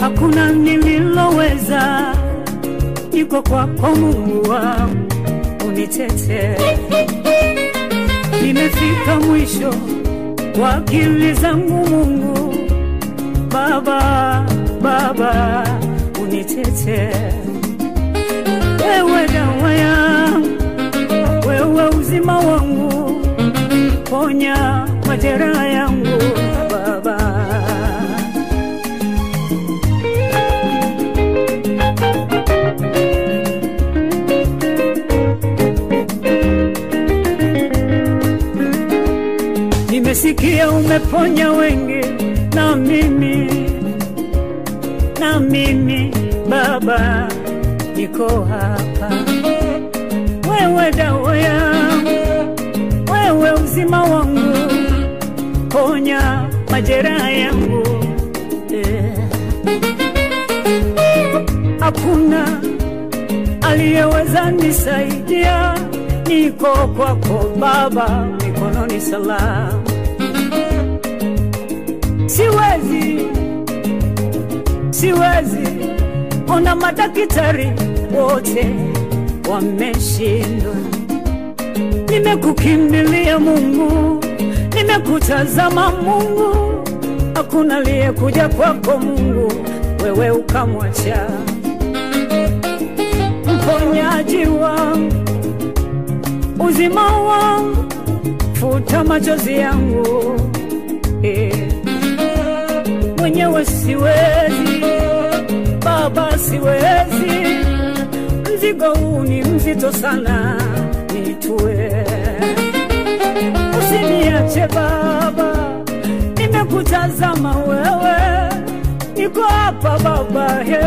hakuna nililoweza, niko kwako Mungu wangu, unitete. Nimefika mwisho wa akili zangu Mungu, Baba, Baba, unitete wewe dawa yangu, wewe uzima wangu, ponya majeraha yangu Nimesikia umeponya wengi, na mimi na mimi Baba niko hapa, wewe dawa yangu, wewe uzima wangu, ponya majeraha yangu. Yeah. Hakuna aliyeweza nisaidia, niko kwako Baba, mikononi salama. Siwezi, siwezi. Ona madaktari wote wameshindwa. Nimekukimbilia Mungu, nimekutazama Mungu, hakuna aliyekuja kwako Mungu, wewe ukamwacha. Mponyaji wangu, uzima wangu, futa machozi yangu siwezi Baba, siwezi, mzigo huu ni mzito sana, nitue. Usiniache Baba, nimekutazama wewe, niko hapa Baba, he.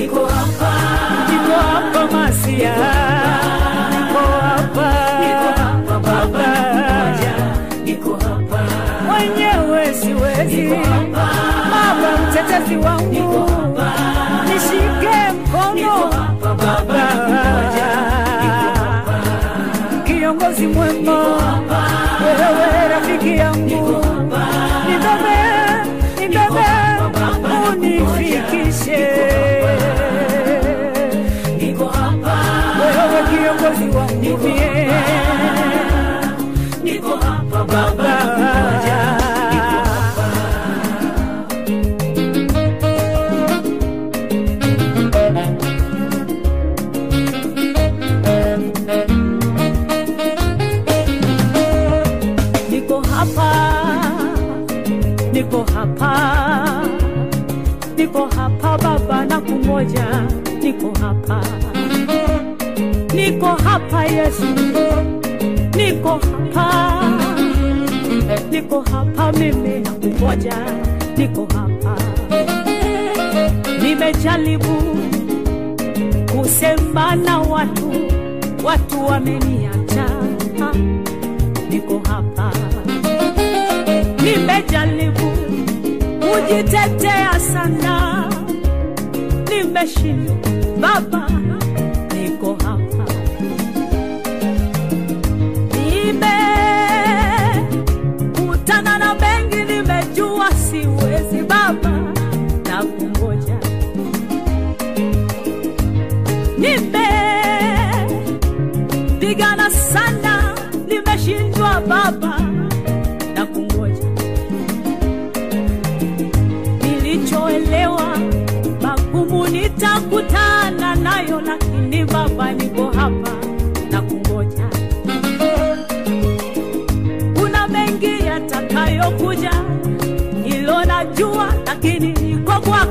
Niko hapa, niko hapa Masia, niko mtetezi wangu, nishike mkono. Baba, kiongozi mwema, na niko hapa, niko hapa Yesu, niko hapa, niko hapa mimi. Na kungoja, niko hapa. Nimejaribu kusema na watu, watu wameniacha, niko hapa. Nimejaribu kujitetea sana, nimeshindwa Baba,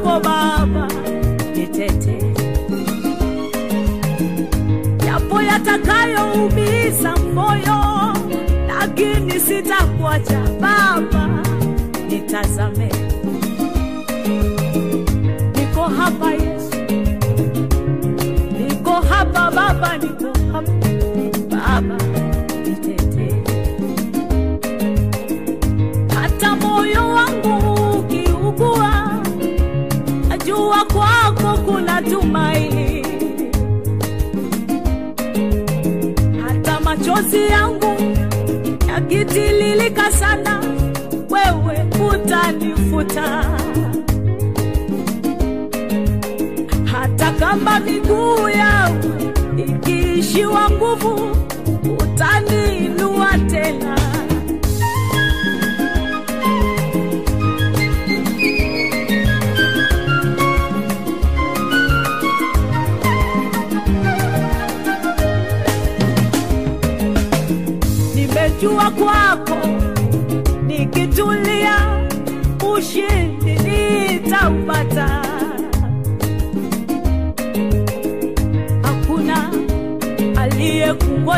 kwako Baba, nitete. Yapo yatakayoumiza moyo, lakini sitakuacha Baba, nitazame. Niko hapa Yesu, niko hapa Baba, niko yakitililika sana, wewe utanifuta. Hata kama miguu yangu ikiishiwa nguvu, utaniinua tena.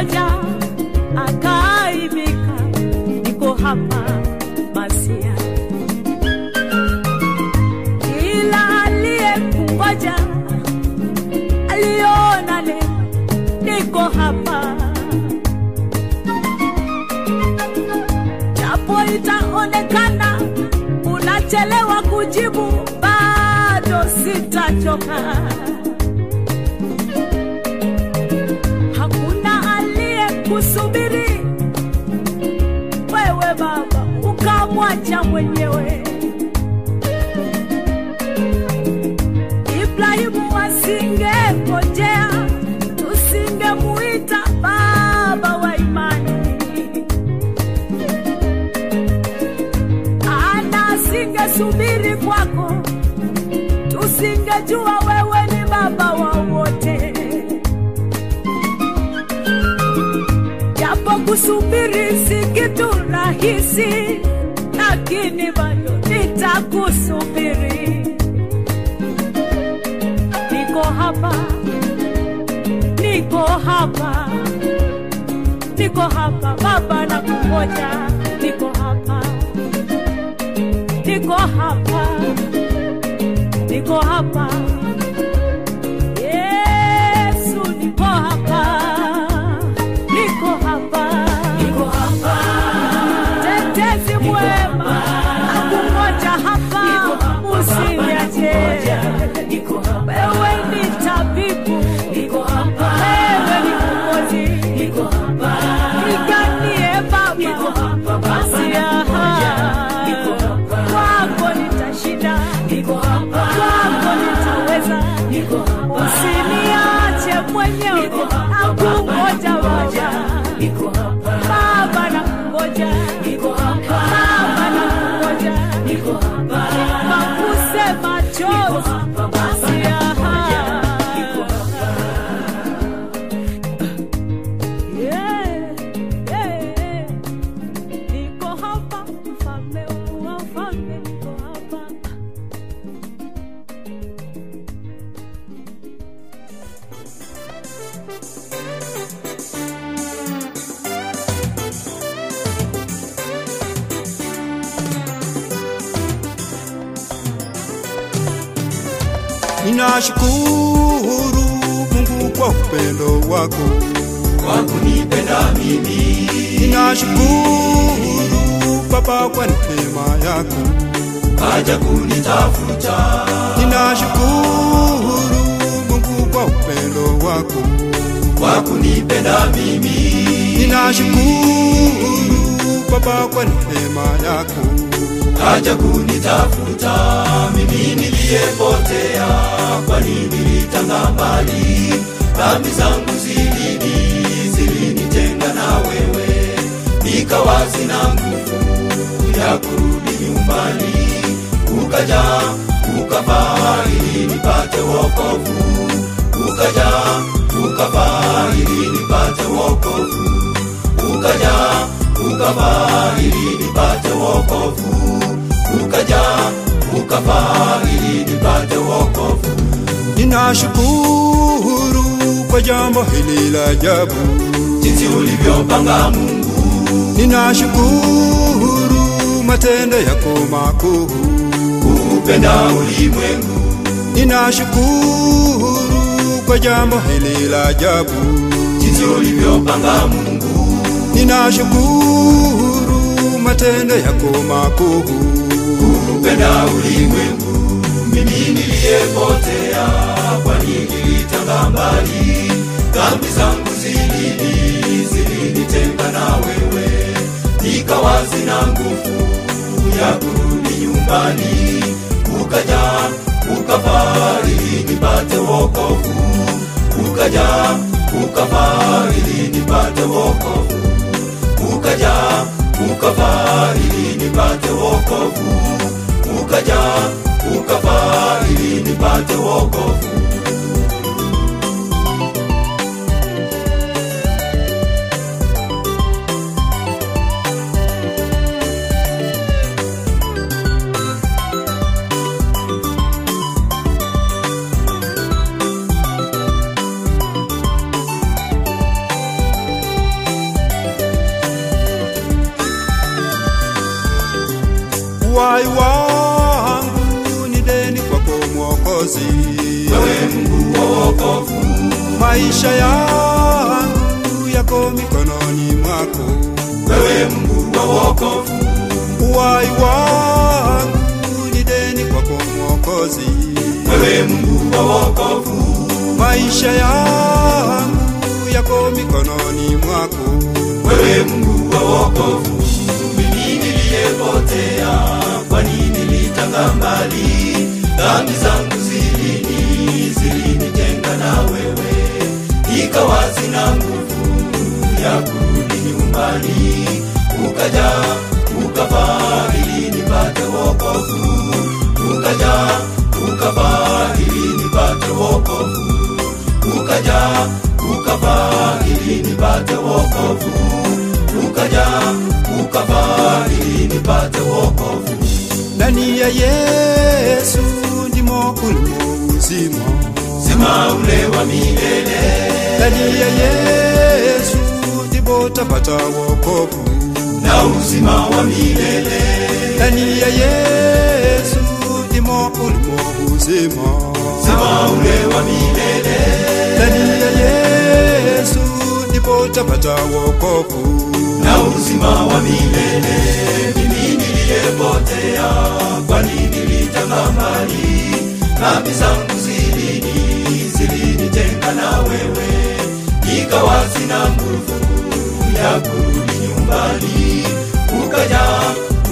Aliyekungoja akaibika, niko hapa Masia. Kila aliyekungoja aliona leo, niko hapa japo itaonekana unachelewa kujibu, bado sitachoka. Mwenyewe. Ibrahimu asingengojea, tusingemuita baba wa imani. ana asingesubiri kwako, tusingejua wewe ni baba wa wote. Japo kusubiri si kitu rahisi, nitakusubiri. Niko hapa, niko hapa, niko hapa Baba, nakungoja, niko hapa niko hapa, niko hapa. Ninashukuru Baba kwa neema yako, kaja kunitafuta. Ninashukuru Mungu kwa upendo wako, kwa kunipenda mimi. Ninashukuru Baba kwa neema yako, kaja kunitafuta. Mimi niliyepotea kwani nilitanga mbali? Dhambi zangu zilini zilinitenga na wewe nikawa na nguvu ya kurudi nyumbani. Ukaja ukafaa ili nipate wokovu. Ukaja ukafaa ili nipate wokovu. Ukaja ukafaa ili nipate wokovu. Ukaja ukafaa ili nipate wokovu. Ninashukuru kwa jambo hili la ajabu, jinsi ulivyopanga Mungu ninashukuru matendo yako makuu, kupenda ulimwengu. Ninashukuru kwa jambo hili la ajabu, jinsi ulivyopanga Mungu. Ninashukuru matendo yako makuu, kupenda ulimwengu. Mimi niliyepotea kwani nilitanga mbali? Dhambi zangu zilini zilinitenga na wewe, nikawa sina nguvu ya kurudi nyumbani. Ukaja ukafari nipate wokovu, ukaja ukafari nipate wokovu, ukaja ukafari nipate wokovu, ukaja ukafari nipate wokovu. Mwokozi, Wewe Mungu wa wokovu, maisha yangu yako mikononi mwako. wewe Mungu wa wokovu, Uhai wangu ni deni kwako Mwokozi, wewe Mungu wa wokovu, maisha yangu yako mikononi mwako. wewe Mungu wa wokovu. Mimi kwa nini nilitanga mbali? Dhambi zangu zilini zilinitenga na wewe, ikawa sina nguvu ya kurudi nyumbani. Ukaja ukafa ili nipate wokovu, ukaja ukafa ili nipate wokovu, ukaja ukafa ili nipate wokovu, ukaja ukafa ili nipate wokovu. Ndani ya Yesu ndimo ulimo uzima, Sema ule wa milele ndani ya Yesu ndipo tapata wokovu. na uzima wa milele, Ndani ya Yesu ndimo ulimo uzima, sema ule wa milele ndani ya Yesu ndipo tapata wokovu. na uzima wa milele. Mimi niliyepotea, kwani nini mbali, dhambi zangu zilini zilinitenga na wewe, ikawa sina nguvu ya kurudi nyumbani. Ukaja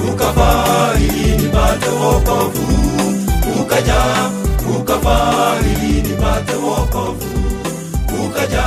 ukafa ili nipate wokovu, ukaja ukafa ili nipate wokovu, ukaja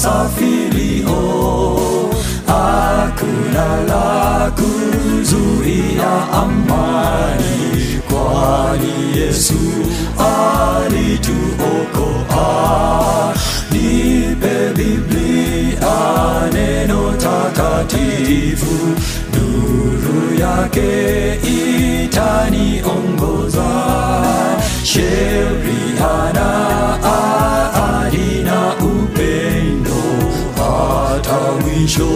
wasafirio. Hakuna la kuzuia amani, kwani Yesu alituokoa. Nipe Biblia, neno takatifu, nuru yake itaniongoza. Sheria mwisho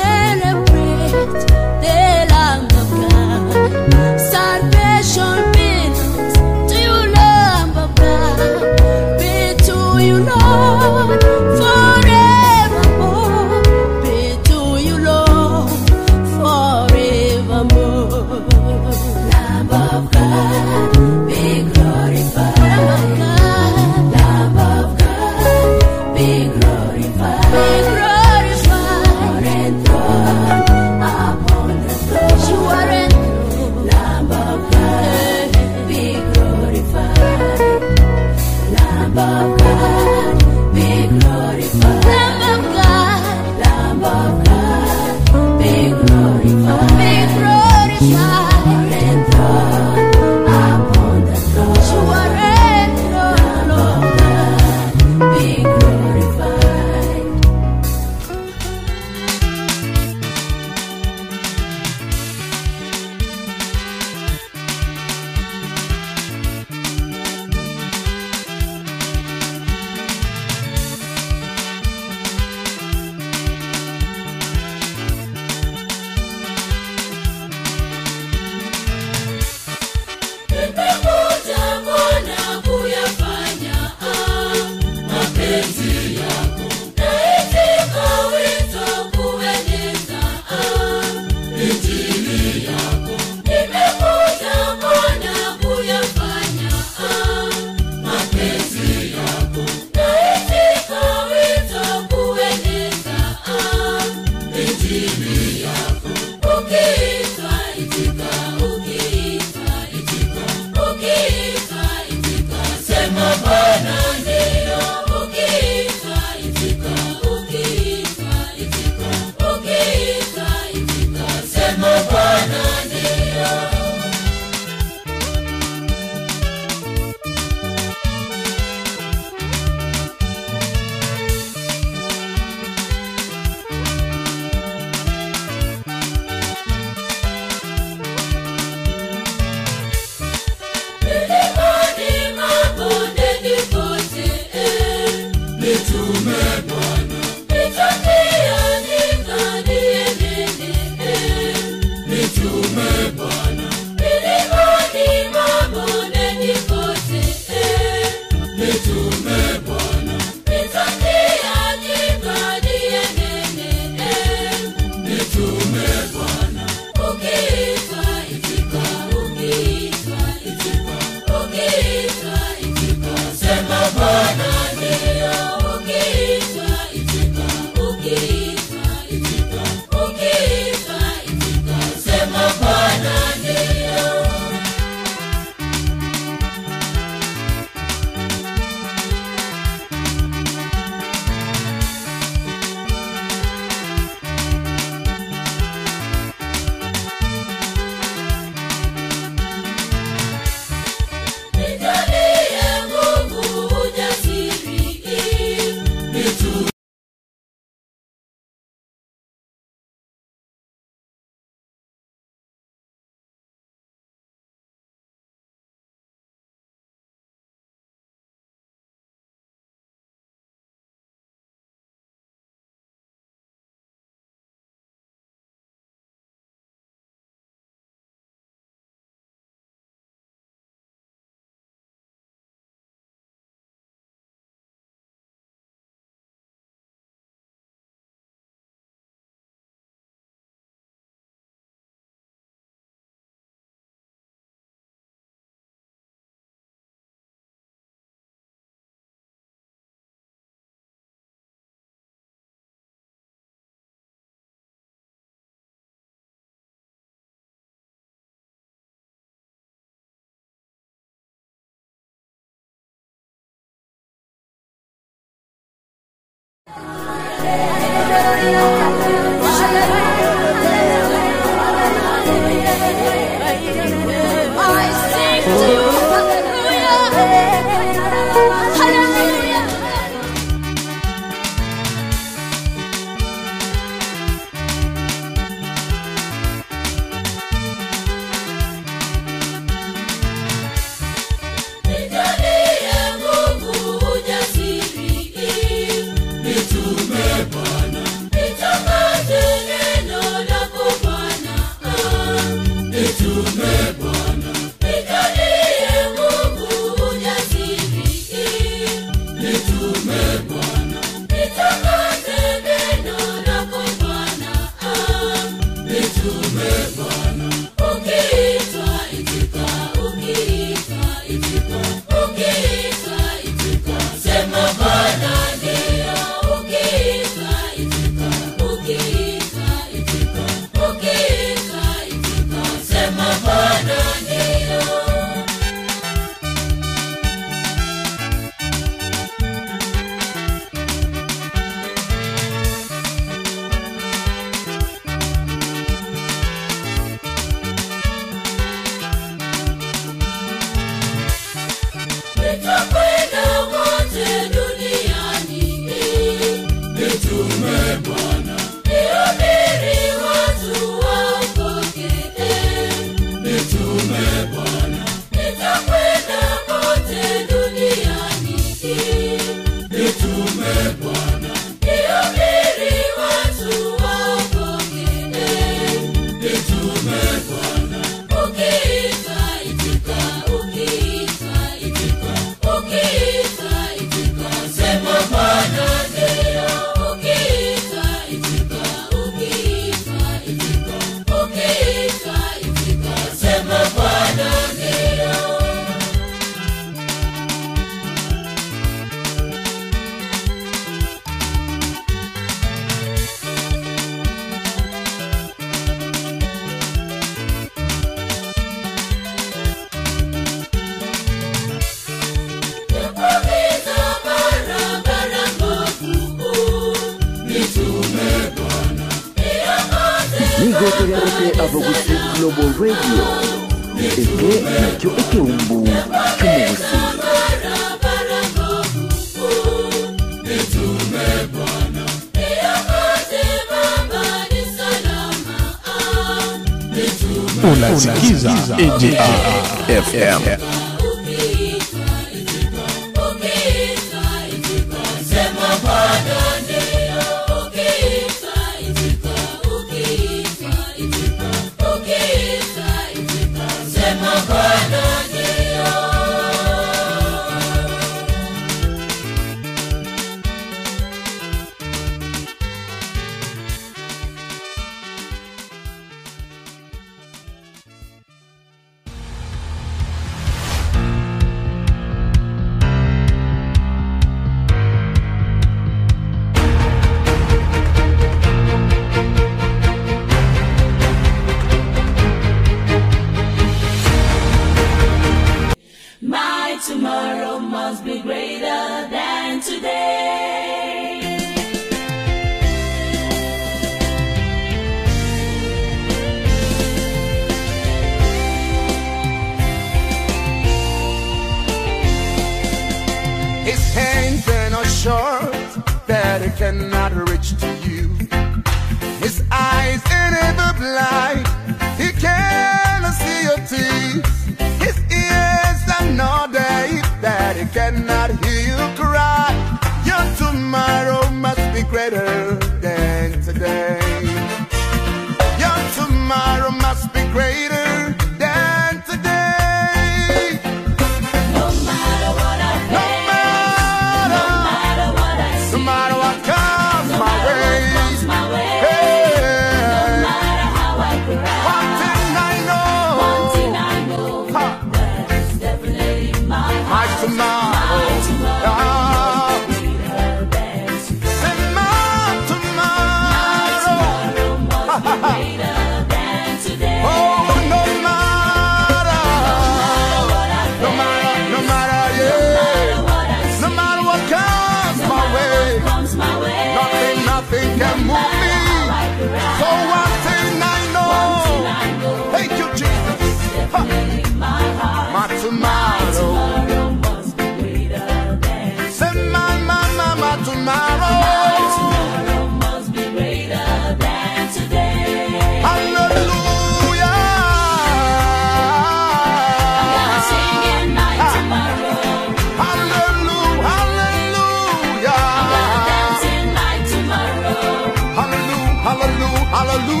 Hallelujah.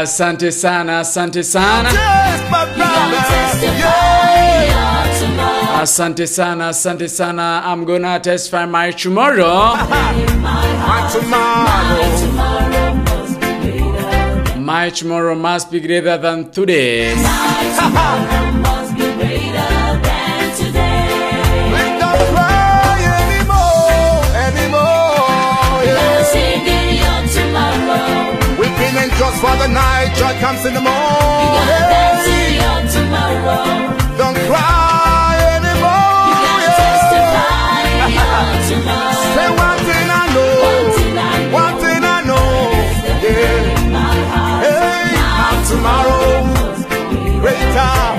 Asante sana, asante sana, asante sana, asante sana. I'm gonna testify my tomorrow. my tomorrow, my tomorrow must be greater than today. Just for the night, joy comes in the morning. You gotta dance to tomorrow. Don't cry anymore. You gotta testify your tomorrow. Say one thing I know. One thing I know. One thing I know. Yeah. Hey, my tomorrow. Greater.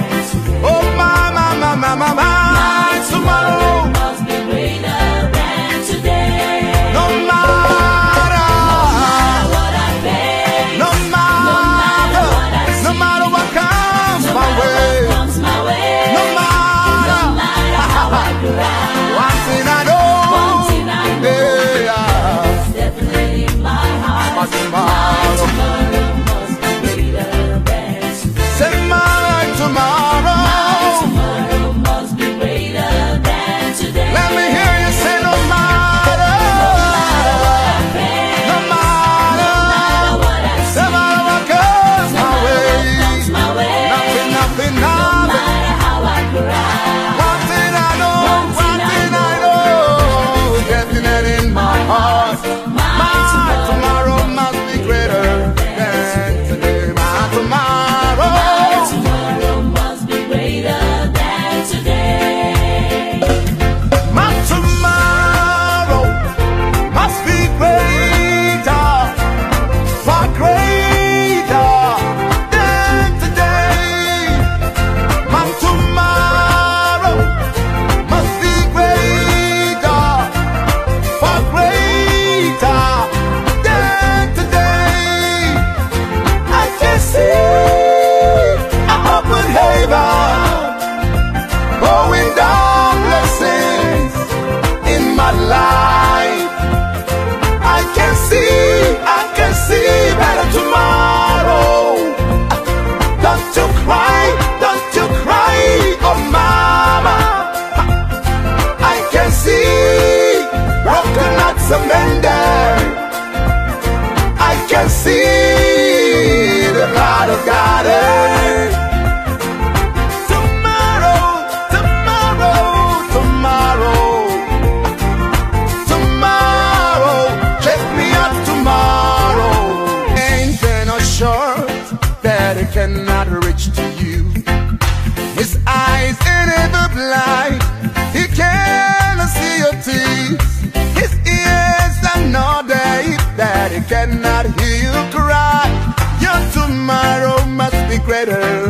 better.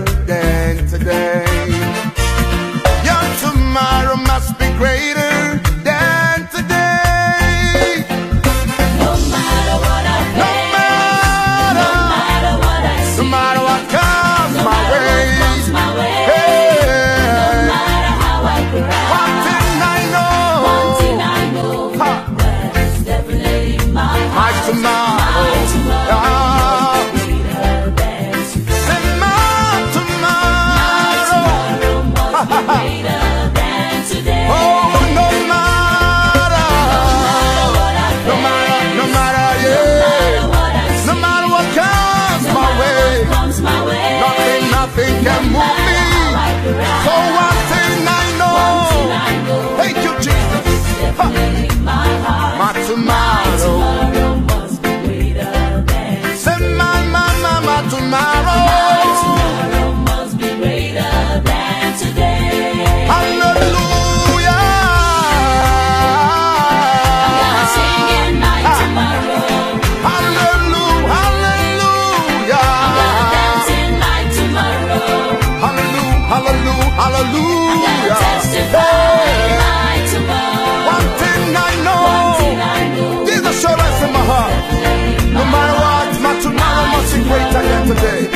Today.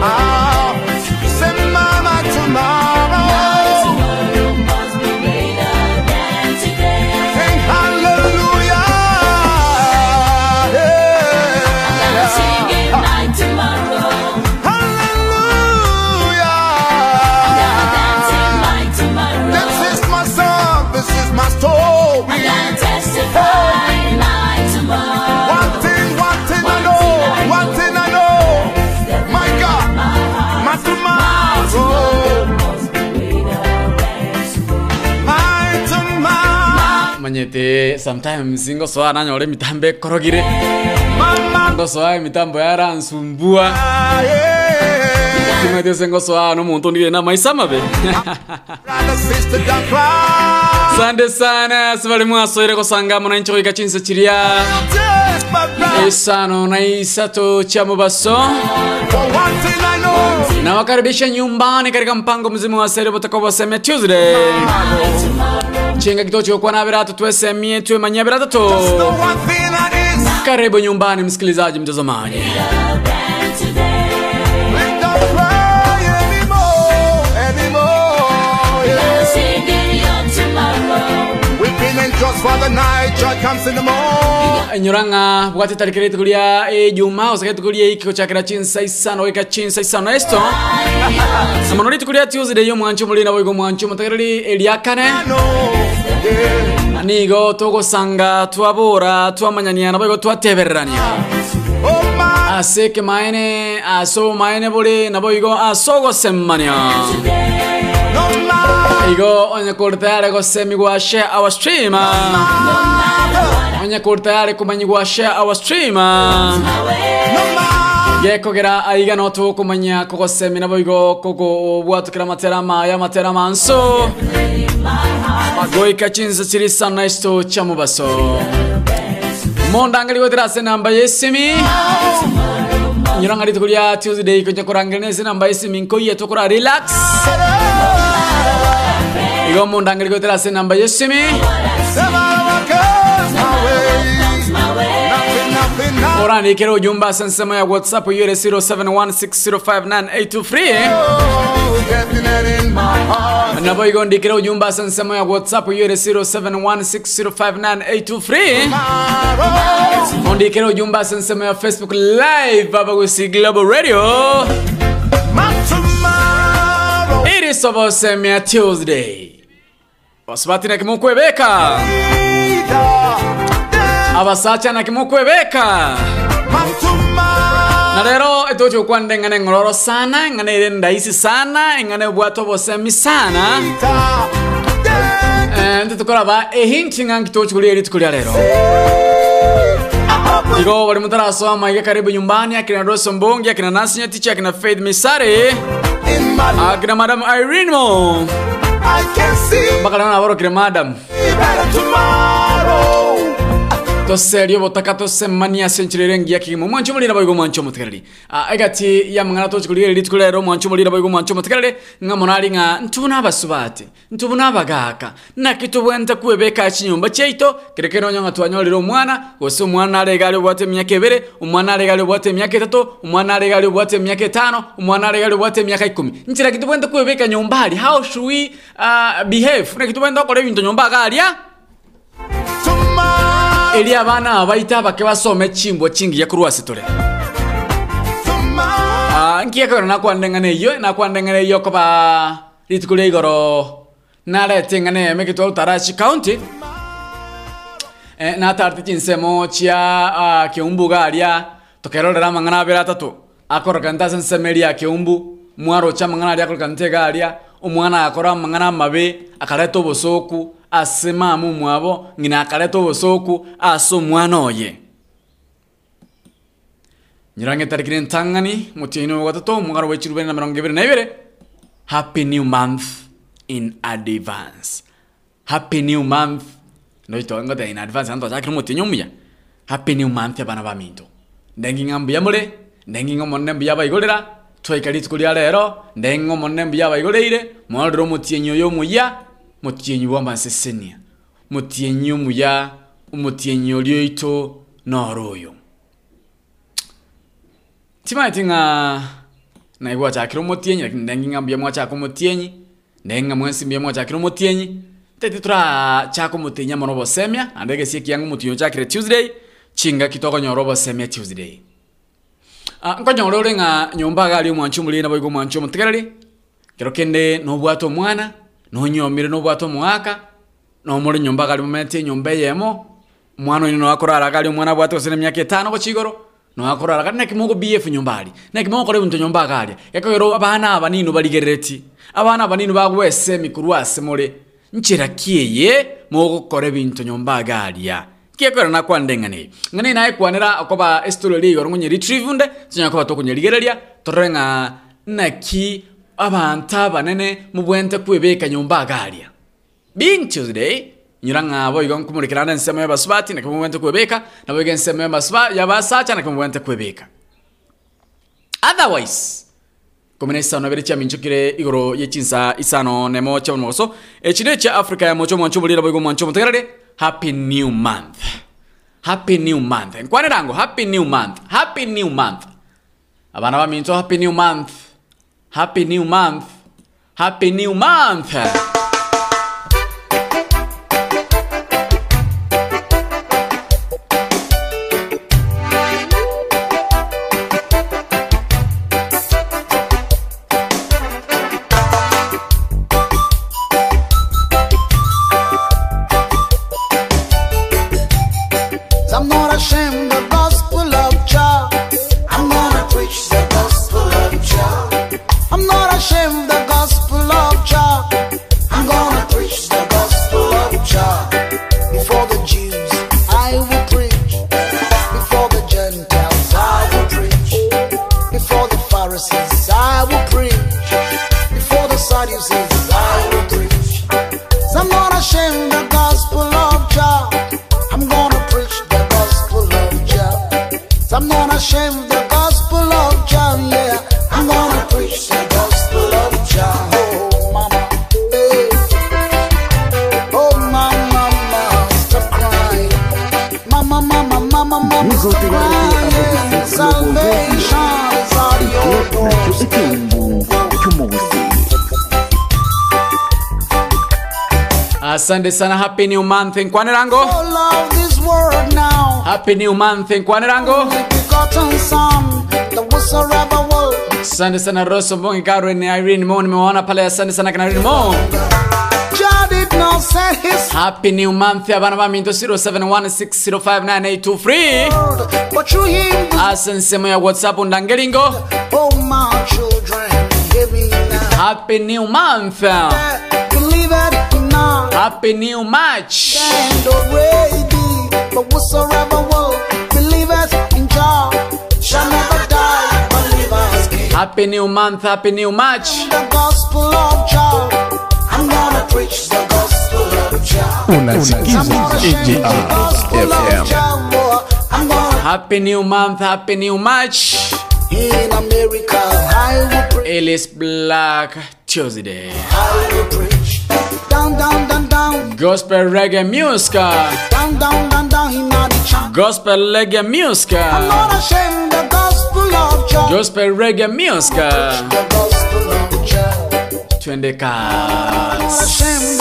Ah, manyete sometimes ngosoa nanyore mitambo ekorogire. Ngosoa emitambo yaransumbua yeah. timetese ngosoa nomuntu ndigire na maisa mabe. Sande sana sibali mwasoire gosanga mwananchi goika chinse chiria. Isano na isato cha mubaso. For one thing I know, na wakaribisha nyumbani katika mpango mzima wa sere butakabosemia tuesday chinga kituo chiokuwa na biratu one thing I is. karibu nyumbani msikilizaji mtazamaji bwate tariki rite kuria ejuma usakete kuria ikiko chakira chinsa isano wika chinsa isano esto. Amono rite kuria tuesday yo mwancho mulina boigo mwancho mutagereri eliakane. Anigo togosanga twabora twamanyaniana boigo twatebererania ase my, aseke maene aso maene bori naboigo asogosemmania no my, igo onye kurtayare gosemigwa share awa streama onye kurtayare kumanyi share awa streama gekogera aiga no tukumanya kogosemi nabo igo kogo bwatukira matera maya matera manso goika chinza chiri sana isto cha mubaso mondangali weterase namba yesimi nyurangari tukulia tuesday kwenye kurangene sina namba yesimi nkoye tukura relax. Igo mondangali weterase namba yesimi Never goes my way. Orandikira ujumba sensema ya whatsapp yure 0716059823 Oh, definite in my heart. nabo igondikira ujumba sensema ya whatsapp yure 0716059823 Tomorrow, ondikira ujumba sensema ya facebook live babagusi global radio. Iri sobosemia tuesday. Basibatira kimukwebeka. Leader, yeah, abasachana kimukwebeka my tomorrow. na rero etocho kwande ngane ngororo sana ngane ire ndaisi sana ngane bwato bosemi sana. Yeah, Eh, ntitukoraba ehinti ng'angi tochukulia iri tukulia rero igo bali mutarasoma iga karibu nyumbani akina roso mbongi akina nasinya ticha akina faith misare in my life, akina madam irene mo. I can see mpaka leo naborokire madam better tomorrow. Toserio botaka tosemania senchirire ngia kigimo mwancho mulira boigo mwancho mutegereri Ah, egati ya mangana tukulia rero mwancho mulira boigo mwancho mutegereri nga monari nga ntubuna abasubati ntubuna abagaka nakitubwente kwebeka chinyumba chaito kerekero nyonga twanyorire omwana gose omwana aregari obwate emyaka ebere omwana aregari obwate emyaka etatu omwana aregari obwate emyaka etano omwana aregari obwate emyaka ikumi. Nchira kitubwente kwebeka nyumba ari how should we uh, behave? Nakitubwente okora ebinto nyumba agaria Tomorrow, eri abana baita bake basome chimbwa chingiya kurwasi tore tomorrow. Ah, nkiakagora nakwandeng'ana eyo nakwandeng'ana eyo koba rituko ria igoro narete ng'ana eme gitwaro tarachi county. Eh, natarete chinsemo chia ah, kiumbu garia tokerorera amang'ana abere atatu. Akoroka ntase nsemo eria kiumbu. Mwarocha amang'ana aria akoroka garia omwana akora amang'ana amabe akareta obosoku ase mama omwabo ng'ina akareta obosoku ase omwana oye. Nyirange tarikire entang'ani mutiaini wa gatatu omwaka wa chirubeni na mirongo ibere na ibere. Happy new month in advance. Happy new month. Noitoengote in advance anto achakire mutiaini omuya happy new month abana baminto ndengi ng'ambu mbuya mure ndengi ng'omonne mbuya abaigorera twaika rituko ria rero ndeng'o omonene mbuya abaigoreire mwarorera omutienyi oyo omuya mutienyi bwa masesenia. Mutienyi omuya omutienyi orio oito noro oyo ng'a naigwa chakire omotienyi lakini ndenge ng'a mwachaka omotienyi ndenge ng'a mwachakire omotienyi tete turachaka omotienyi mono obosemia ande egesie kianga omotienyi ochakire tuesday chingaki tokonyora obosemia tuesday. Ah, nkonyora ore ng'a nyomba agari omwancho omorire nabo igo omwancho omotegereri kero kende nobwate omwana nonyomire nobwate omwaka nomore nyomba gari momete enyomba eyemo mwana oino noakorara gari omwana abwate gose na emiaka etano gochi igoro gari naki mogo nyomba aria naki mogokora ebinto nyomba agaria gekogero abana abanino barigerereti abana abanino bagwesa emikuru ase more nchera kieye mogokora ebinto nyomba agaria kiekora nakwande ng'ani ng'ani naye kwanera okoba estori eri igoro ngonye retrieve nde tonya koba tokonyerigereria torore ng'a naki abantu abanene mubwente kwebeka nyomba agaria tuesday nyira ng'abo igo nkumurikirana ensemo y'abasubati naki mubwente kwebeka nabo iga ensemo y'abasacha naki mubwente kwebeka otherwise komena isano ebere chiaminchokire igoro yechinsa isano nemo chia moso echine chia africa ya mocho mwancho mulira boigo mwancho mutegerere happy new month. Happy new month. Nkwane rango happy new month. Happy new month. Abana baminto happy new month happy new month. Happy new month asante sana. Happy new month. Nkwane rango Oh, love this world now. happy new month. Nkwane rango begotten son, the whatsoever will. asante sana roso mbongi karen irene mo nimewaona pale asante sana kana irene mo Jah did not send his happy new month abana baminto 0716059823 word, but through him, ase nsemo ya whatsapp ndangeringo oh my children, hear me now. happy new month. Believe it or not, happy new march and already, but whatsoever will, believe it in God shall never die, believers king. happy new month happy new march The gospel of Jah, I'm gonna preach the gospel of Jah. I'm unasikiza not the gospel AJR gonna happy new month happy new march In America, I will preach, Ellis Black Tuesday I will preach. Gospel reggae music Gospel reggae music Gospel reggae music Twende kasi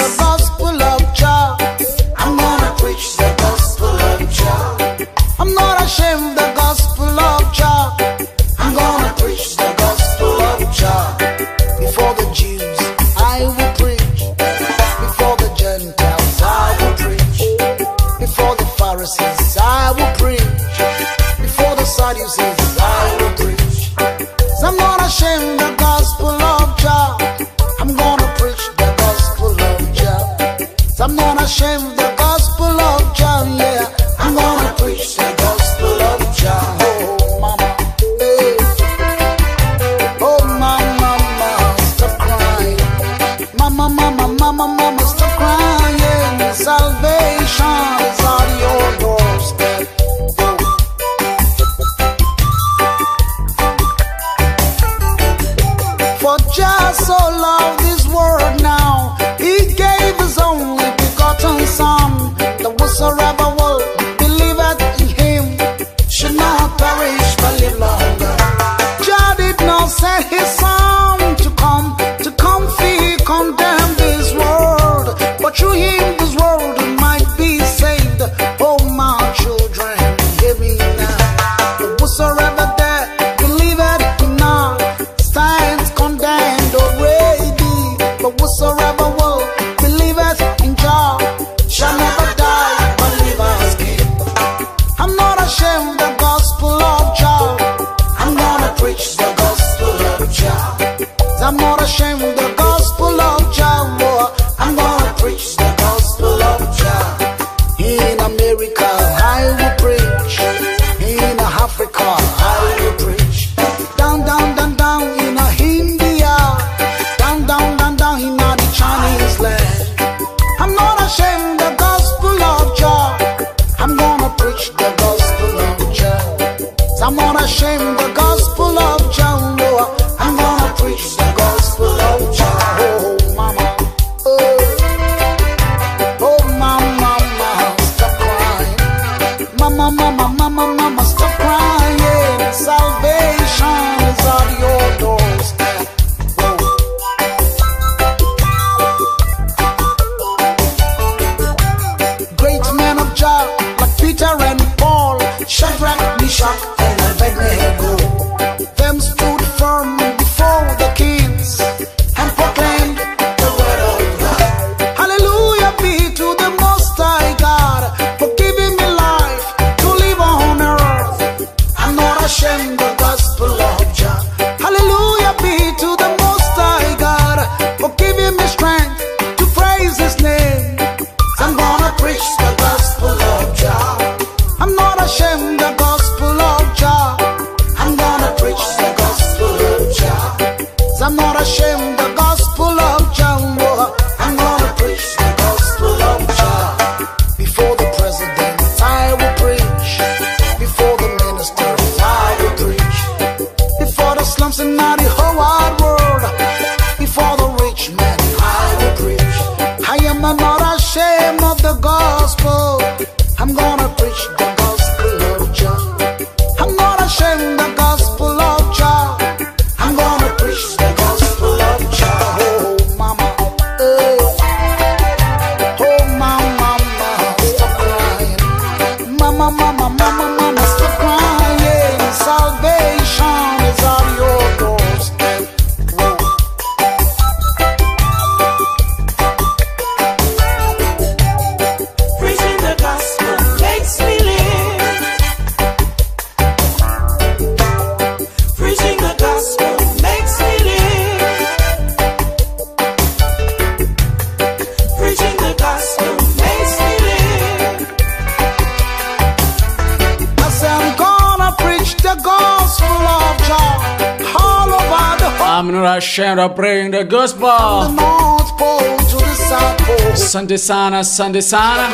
Asante sana, asante sana.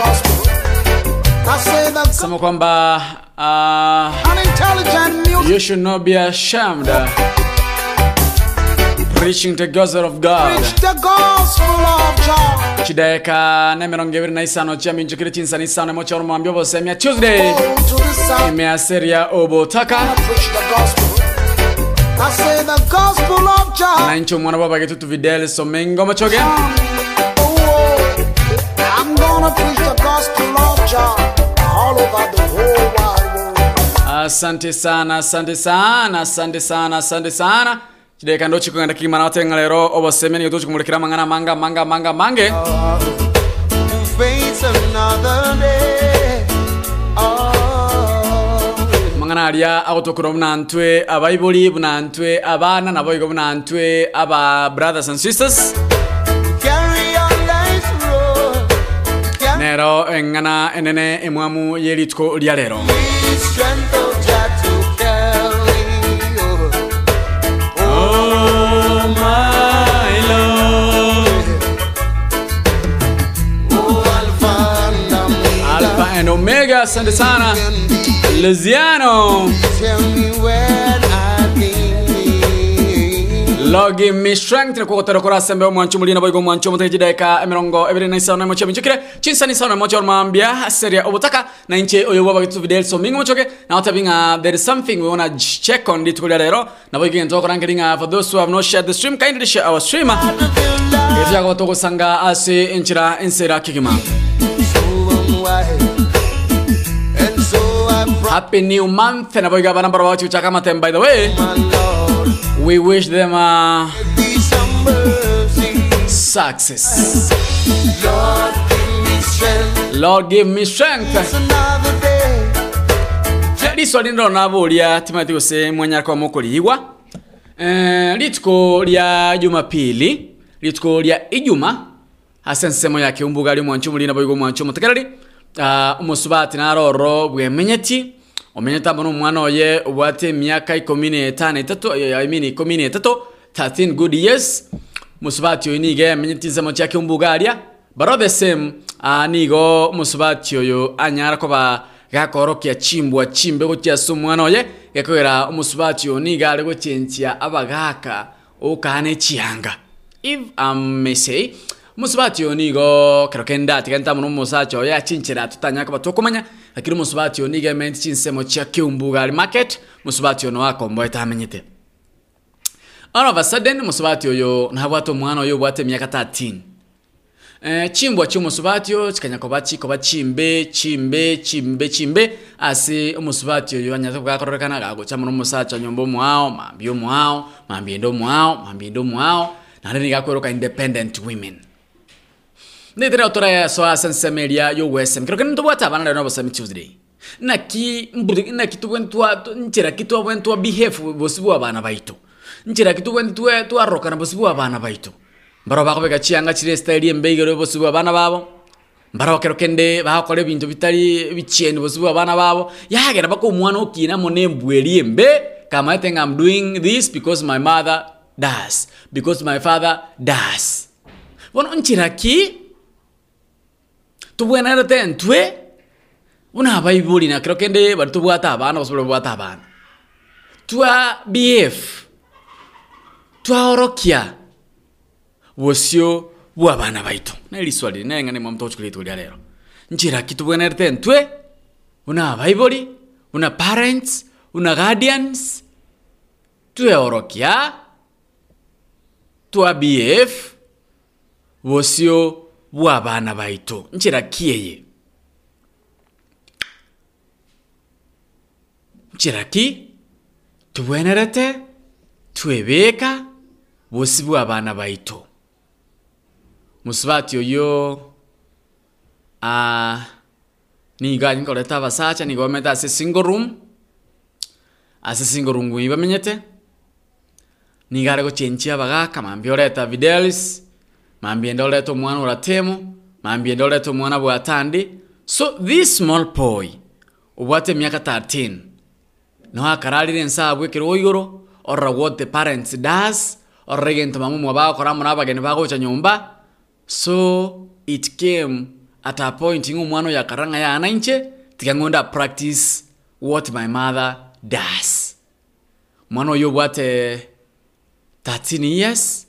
Sema kwamba uh, you should not be ashamed. Preaching the gospel of God. Preach the gospel of Jah chidaeka ne mirongo ibiri na isano cia minjukire chinsani isano imo chauru mwambio bosemia tuesday South. imeaseria obotaka Preach the gospel. I say the gospel asante sana asante sana asante sana asante sana. Chideka ndo chikugenda kigimana watenga lero nigo tuchikumulikira mang'ana manga manga manga mange. Mang'ana aria agotokora buna ntwe abaibori buna abana nabo igo bunantwe aba brothers and sisters Carry nero eng'ana enene emwamu yerituko ria rero the strength of Jah to carry. Oh, Oh my Lord oh Alpha and Omega. Alpha and give me strength. Na kugotera kora sembe omwanchu mulina boigo omwanchu muteji daika emirongo ebere na isano mocha minchukire chinsa ni isano mocha ormambia seria obutaka na inche oyo baba gitu videl so mingo mochoke na wata binga there is something we wanna check on dit kulia lero. Na boigo ngento kora ngiringa for those who have not shared the stream kindly share our streamer Ifya ko togo sanga asi inchira insera kikima. Happy new month na boigo bana barwa chuchaka matem by the way we wish them mercy. success Lord, give me strength. Lord give me strength liswa lindiro nabulia timothy use mwanyaka wamukulihigwa eh, lituko lya jumapili lituko lya ijuma ase nsemo umbuga lyo mulina boigo mwanchu mutekereri uh, umusubati naroro bwemenyeti omenyete amo nomwana oye obwate emiaka ikomi na etano etatu eh, I mean ikomi na 13 good years. Musubati oyo niga yamenyeti nsemo chiake umbuga aria baro the same uh, nigo musubati oyo anyara koba gakorokia chimbwa chimbe gochiasa omwana oye. Gekogera omusubati oyo niga are gochenchia abagaka okana chianga. If I may say omusubati oyo nigo kero kende atiganta mono omusacha oyo achinchera tutanyaka batokomanya lakini omusubati oyo niga ementi chinsemo chia kiumbugali market omusubati oyo noakomboete amenyete all of a sudden omusubati oyo nabwate omwana oyo obwate emyaka 13 Eh, chimbwa chiomusubatio chikanya koba chikoba chimbe chimbe chimbe chimbe. Ase omusubati oyo anyasa bwakororekana gagocha mono omusacha nyomba omwao mambi omwao mambi ende omwao mambi ende omwao. Nare nigakworoka independent women ndetera utore so ase nseme eria yowesem kero kene nabosemi tuesday naki mburi naki tubwen twa nchera kitwa behave bosi abana baitu nchera kitu bwen twa twarokana bosi abana baitu mbaro bakobeka chianga chire style embeigero bosi bwa abana babo. Mbaro kero kende bakore bintu bitari bichieni bosi abana babo. Yagera bako omwana okina mone mbweri embe kama I think I'm doing this because my mother does because my father does. Bono nchira ki tubwenerete ntwe una abaibuli na kero kende bari tubwata abana bosobora bwata abana. Twa bf twaorokia bosio bwa bana baitu. Na iri swali nenga mwa mamto chukuli tulia lero. Njira kitu ntwe una bible una parents una guardians tweorokia twa bf bosio bwa baito baitu njira ki? Tubwenerete twebeka bosi bwa baito musubati oyo uh, niga nkoleta abasacha nigometa ase single room. Ase single room gwi bamenyete nigare gochenchia abagaka mambia oreta videlis mambia ende oreta omwana oratemo mambiende ende oreta omwana bwatandi so this small boy obwate emiaka 13 no akararire ensa bwekirwo igoro orora what the parents does orora egento mamumwe bagokora muna abageni bagocha nyumba. So it came at a point ng'o omwana oyo akaranga yana inche tiga practice what my mother does. Mwana oyo obwate 13 years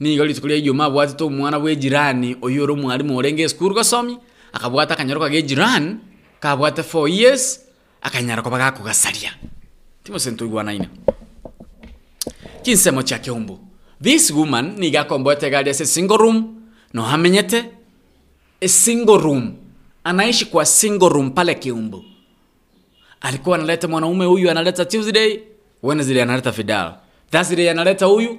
niga rituko rya ijumaa abwatete omwana bwa ejirani oyo ore omwarimu orenge esukuru gasomi akabwata akanyaroko ga ejirani kabwate 4 years akanyaroko bagakogasaria timosento igwanaine kinsemo chia kiumbu. This woman niga akombwete gari ase single room no hamenyete a single room. Anaishi kwa single room pale kiumbu. Alikuwa analeta mwanaume huyu analeta tuesday wednesday analeta fidal thursday analeta huyu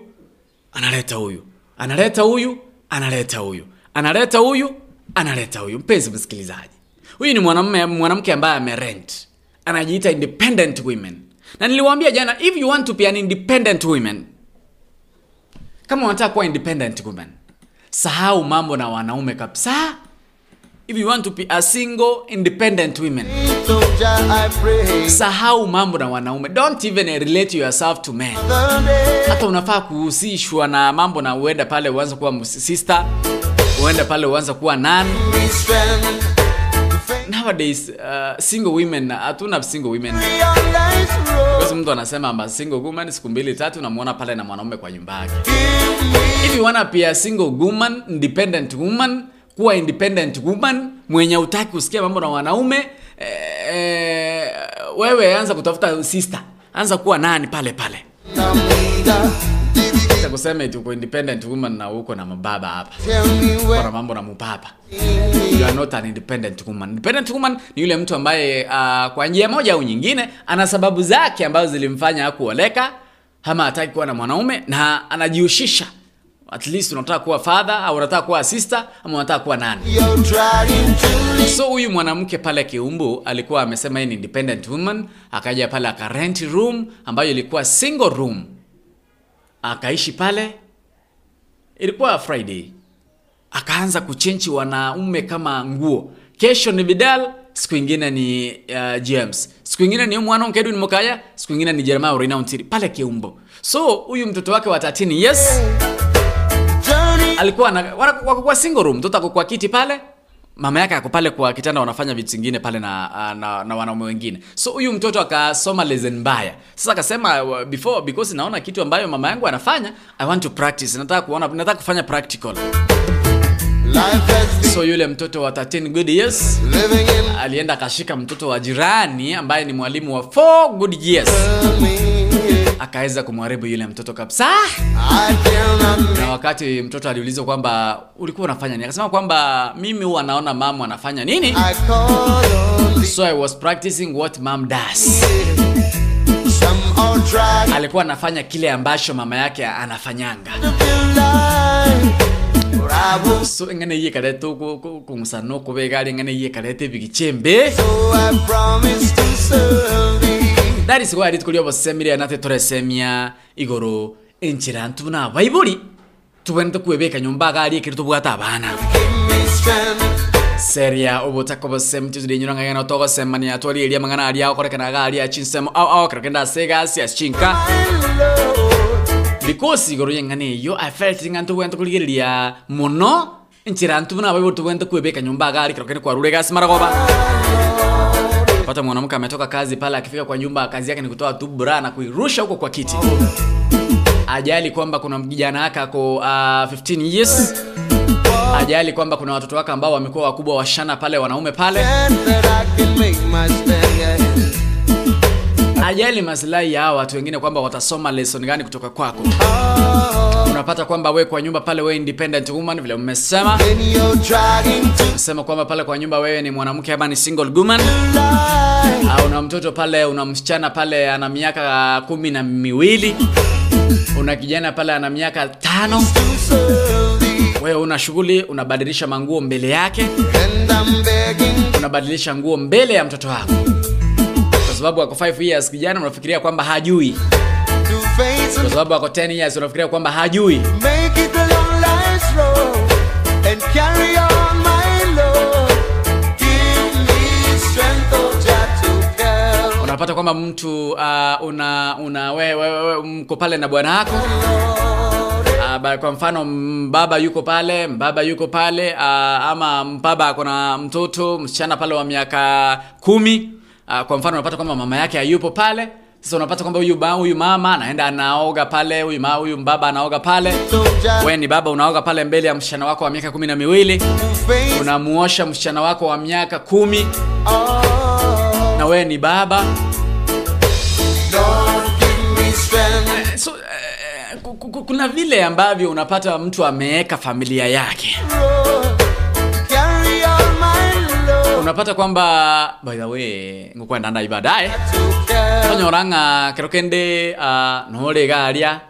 analeta huyu analeta huyu analeta huyu. Analeta huyu analeta huyu. Mpenzi msikilizaji huyu ni mwanamume mwanamke ambaye amerent. Anajiita independent women. Na niliwaambia jana if you want to be an independent women kama unataka kuwa independent women, sahau mambo na wanaume kabisa if you want to be a single independent women sahau mambo na wanaume. Don't even relate yourself to men. Hata unafaa kuhusishwa na mambo na uende pale uanze kuwa sister uende pale uanze kuwa nan. Nowadays uh, single women hatuna single women. Because mtu anasema amba single woman siku mbili tatu unamwona pale na mwanaume kwa nyumba yake. If you wanna be a single woman independent woman kuwa independent woman mwenye utaki kusikia mambo na wanaume eh, eh, wewe anza kutafuta sister. Anza kuwa nani pale pale? Kusema eti uko independent woman na uko na mababa hapa. Na mambo na mupapa. You are not an independent woman. Independent woman ni yule mtu ambaye uh, kwa njia moja au nyingine ana sababu zake ambazo zilimfanya hakuoleka ama hataki kuwa na mwanaume na anajihusisha at least unataka kuwa father au unataka kuwa sister ama unataka kuwa nani? So huyu mwanamke pale kiumbu alikuwa amesema ni independent woman akaja pale akarent room ambayo ilikuwa single room. Akaishi pale. Ilikuwa friday. Akaanza kuchenchi wanaume kama nguo. Kesho ni vidal siku ingine ni uh, james. Siku ingine ni mwana nkedwin mokaya siku ingine ni jeremia urinauntiri pale kiumbo so huyu mtoto wake wa 13 yes alikuwa na, wako kwa single room mtoto ako kwa kiti pale mama yake ako pale kwa kitanda wanafanya vitu vingine pale na, ah, na, na wanaume wengine. So huyu mtoto akasoma lesson mbaya. Sasa akasema before because naona kitu ambayo mama yangu anafanya i want to practice nataka kuona nataka kufanya practical. So yule mtoto wa 13 good years alienda akashika mtoto wa jirani ambaye ni mwalimu wa 4 good years akaweza kumharibu yule mtoto kabisa. Na wakati mtoto aliulizwa kwamba ulikuwa unafanya nini? Akasema kwamba mimi huwa naona mama anafanya nini? So i was practicing what mom does. Alikuwa anafanya kile ambacho mama yake anafanyanga. So engene iye karete kung'usana okubega ari engene iye karete bigichembe that is why rituko riobosemire nate toresemia igoro enchera ntu na baibuli tubene tukwebeka nyumba gari ekiri tubwata abana seria obotako bosem tuzire nyuranga gana togosemania twari eria mangana aria okorekana gari achinsemo au au kerekenda segasi aschinka because igoro yengane iyo i felt nga ntubwente kurigereria muno enchera ntu na baibuli tubwente kwebeka nyumba gari kerekene kwa rure gasi maragoba pata mwanamke ametoka kazi pale akifika kwa nyumba kazi yake ni kutoa tu bra na kuirusha huko kwa kiti. Ajali kwamba kuna mjana wake ako uh, 15 years. Ajali kwamba kuna watoto wake ambao wamekuwa wakubwa washana pale wanaume pale ajali maslahi ya watu wengine kwamba watasoma lesson gani kutoka kwako. Unapata kwamba we kwa nyumba pale we independent woman vile mmesema. Sema kwamba pale kwa nyumba wewe ni mwanamke ama ni single woman. au una mtoto pale una msichana pale ana miaka kumi na miwili. Una kijana pale ana miaka tano. Wewe una shughuli unabadilisha manguo mbele yake. Unabadilisha nguo mbele ya mtoto wako sababu ako 5 years kijana unafikiria kwamba hajui. Kwa sababu ako 10 years unafikiria kwamba hajui. Make it a long life's road and carry on my load. Give me strength, oh Jah, to carry unapata kwamba mtu uh, una una wewe we, we, mko pale na bwana wako? Uh, kwa mfano mbaba baba yuko pale baba yuko pale uh, ama mbaba ako na mtoto msichana pale wa miaka kumi uh, kwa mfano unapata kwamba mama yake hayupo pale. Sasa unapata kwamba huyu huyu mama anaenda anaoga pale huyu huyu baba anaoga pale. We ni baba unaoga pale mbele ya msichana wako wa miaka kumi na miwili. Unamuosha msichana wako wa miaka kumi. Na wewe ni baba. Lord, eh, ku- ku- kuna vile ambavyo unapata mtu ameweka familia yake. load. Unapata kwamba by the way ngukwenda ndai baadaye tonyoranga kero kende uh, noregaria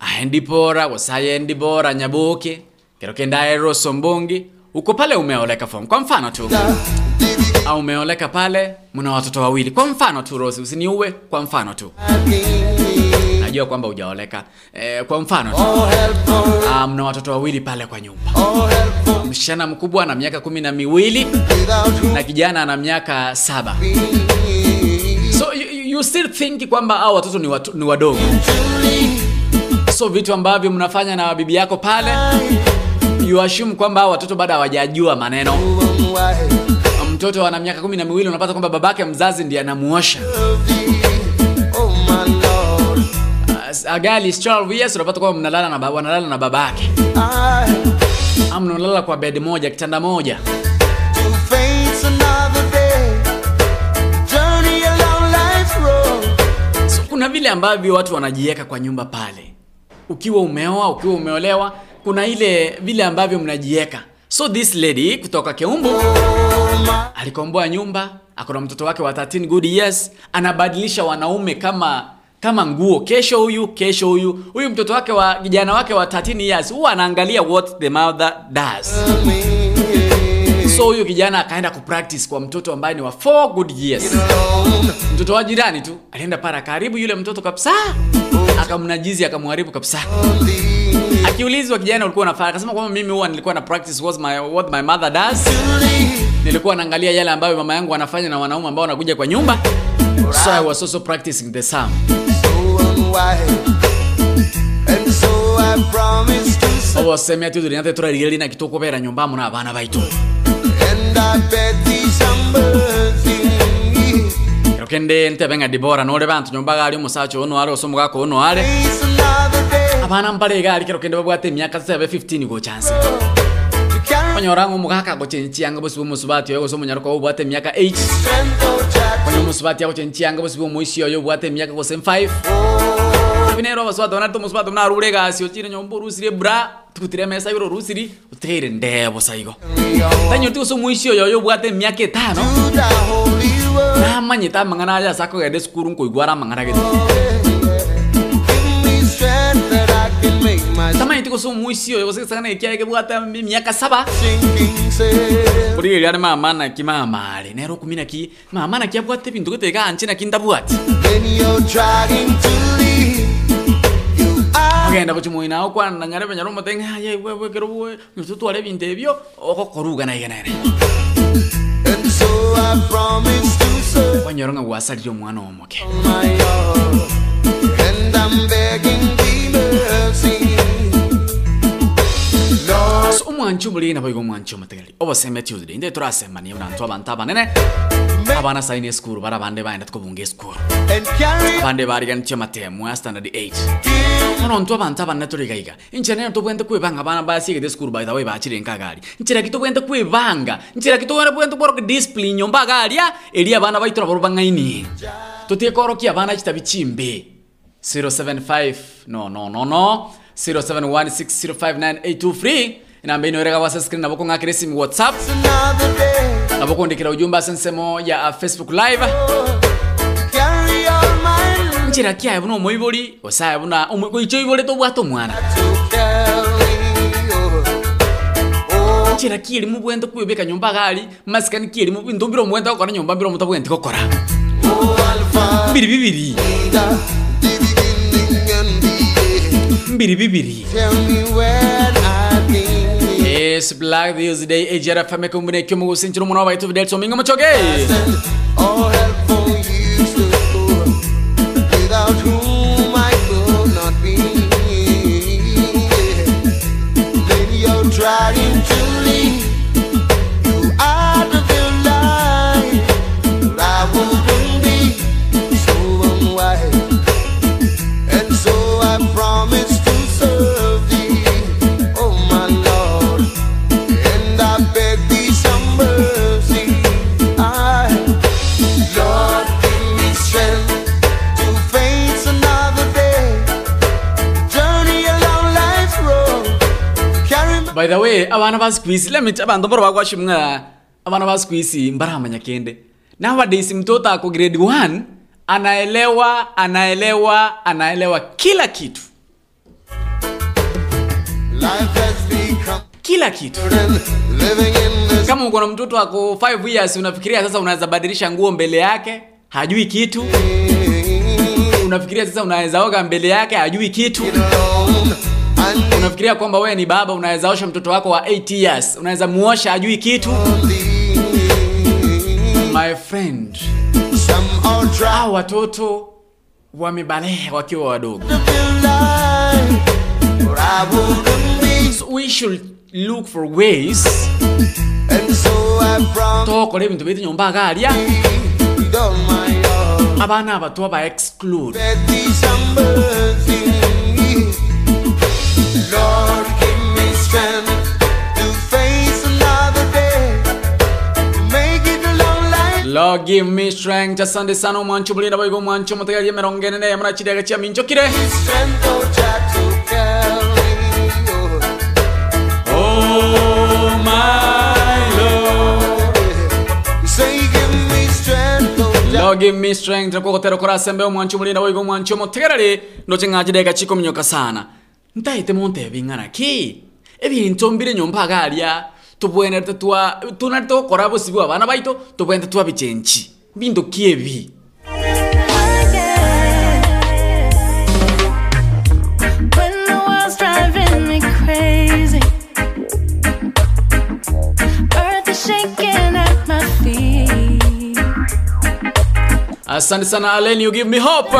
aendipora gosaye endibora nyaboke kero kende aero sombongi uko pale umeoleka form. Kwa mfano tu. Au umeoleka pale mna watoto wawili. Kwa mfano tu Rose usiniue kwa mfano tu. Najua kwamba ujaoleka eh, kwa mfano tu. Oh, mna watoto wawili pale kwa nyumba msichana mkubwa ana miaka kumi na miwili na kijana ana miaka saba. So you, you- still think kwamba hao watoto ni, watu, ni wadogo. So vitu ambavyo mnafanya na bibi yako pale you kwamba hao watoto bado hawajajua maneno. Mtoto ana miaka kumi na miwili unapata kwamba babake mzazi ndiye anamuosha. Agali 12 years unapata kwamba mnalala na wanalala na babake ama mnalala kwa bed moja kitanda moja Face another day. Journey along life's road. so, kuna vile ambavyo watu wanajiweka kwa nyumba pale ukiwa umeoa ukiwa umeolewa kuna ile vile ambavyo mnajiweka so this lady kutoka keumbu alikomboa nyumba akona mtoto wake wa 13 good years anabadilisha wanaume kama kama nguo. Kesho huyu kesho huyu. Huyu mtoto wake wa kijana wake wa 13 years huwa anaangalia what the mother does. So huyu kijana akaenda kupractice kwa mtoto ambaye ni wa 4 good years. Mtoto wa jirani tu alienda para karibu yule mtoto kabisa akamnajizi akamharibu kabisa. Akiulizwa kijana ulikuwa unafanya akasema kwamba mimi huwa nilikuwa na practice what my, what my mother does. Nilikuwa naangalia yale ambayo mama yangu anafanya na wanaume ambao wanakuja kwa nyumba so i was also practicing the same And so I promise to say, obosemia tu turinate turarigirina kitukubera nyumba muna abana baitu and I bet these somebody. kende ntebenga dibora nore bantu nyumba gali omusacho ono are osomo gako ono are abana mbare gali kero kende babwate emyaka 7 15 go chance. Onyoranga omugaka gochenchianga bosi bomusubati oyo gose omonyaruka obwate emyaka 8 onye omusubati agochenchianga bosi omoisi yoyo obwate emiaka gose 5 binero abasubati bonarete omusubati munarure egasi ochire nyomba orusiri ebura tukutire emesa igoro orusiri otere ndebo saigo. Tanyoti gose omoisi oyo oyo obwate emyaka etano namanyete amang'ana ase akogenda esukuru nkoigwara amang'ana gete I can make my tamanyete gose omoisi oyo gose gesagana ekiage bwate emyaka saba sail. kurigeria ari mama naki mamare nero kumi naki mama naki abwate ebinto goteka anche naki ndabwati ogenda gochimoina ao kwana nyare benyara omotenge aye wewe kero bwe nito tware ebinto ebio ogokoruga na igenere And so I promise kwanyora ng'a gwasarire omwana omoke. And I'm begging omwancho omulina baiga omwancho omotegeri oboseme tuesday nde turasemania oranto abantu abanene abana saine esukuru bara abande baenda tukobunga esukuru abande bariganitie amatemu a standard 8 oronto abantu abanene torigaiga inchera nero tobwente kwibanga abana basiegete esukuru by the way bachirenka agari nchera ki tobwente kwibanga nchera ki tobwente kworoka discipline nyomba agaria eri abana baitu naboro bang'ainie totiekorokia abana chitabi chimbe 075 no no no no. 0716059823 inamba ino erega wasa screen nabo kong'akira whatsapp. Nabo kundikira ujumbe ya uh, facebook live. Nchira kiaye buna omoibori osaye buna omo- goicho ibore omwana nchira kielimu bwente kwibeka nyomba gari masikani kielimu bintu mbiro omwente gokora nyomba mbiro mutabwente gokora Biri bir biri. Biri bir biri. It's Black Tuesday. E Jera Fame Combine. Que eu me gosto de sentir um novo. Help for you. By the way abana ba squeeze let me abantu boro bagwashimwa abana ba squeeze mbaramanya kende. Nowadays mtoto ako grade 1 anaelewa anaelewa anaelewa kila kitu. Kila kitu. kama uko na mtoto ako 5 years unafikiria sasa unaweza badilisha nguo mbele yake hajui kitu. unafikiria sasa unaweza oga mbele yake hajui kitu unafikiria kwamba wewe ni baba unaweza osha mtoto wako wa 8 years. Unaweza muosha ajui kitu. My friend hao watoto wamebalehe wakiwa wadogo. So ebintu baitu nyomba agaria abana abato ba exclude Lord, give me strength to face another day. To make it a long life. Lord give me strength asante sana omwancho mulinda baigo omwancho mutegeria emirongo ene neye muna chidega chia minchokire Strength, oh, Jah, to carry. Oh, oh my Lord. Say, give me strength, oh, Jah. Lord give me strength okogotera korasembe omwancho mulinda baigo omwancho mutegereri ndoche ng'achidega chiko minyoka sana ntaite montebi ng'ana ki ebintu mbire nyomba agaria tubwene twa tunarite gokora bosibu abana baito tubwene twabichenchi binto ki ebi asante sana alen you give me hope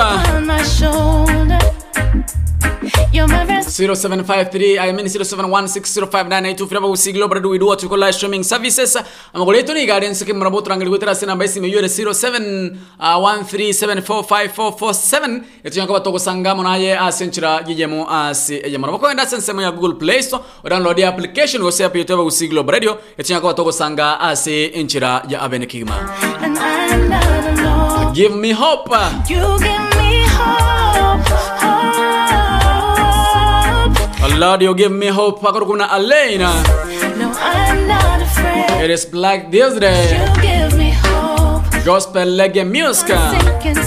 0753 I mean 0716059824 firaba usigilo bradu widu tuko live streaming services. Amagole ni guidance ke mrabo trangali gwetera sina mbaisi me yure 0713745447 yetu yakaba toko sangamo naye asenchira jijemo asi ejemo nabo kwenda sensemo ya Google Play Store download the application wose app yetu usigilo radio. Yetu yakaba toko sanga asi enchira ya abene kigma And I'm not alone. give me hope. You give me hope, hope. Lord you give me hope. No, I'm not afraid. it is Black Tuesday You give me hope. gospel reggae music. Sinking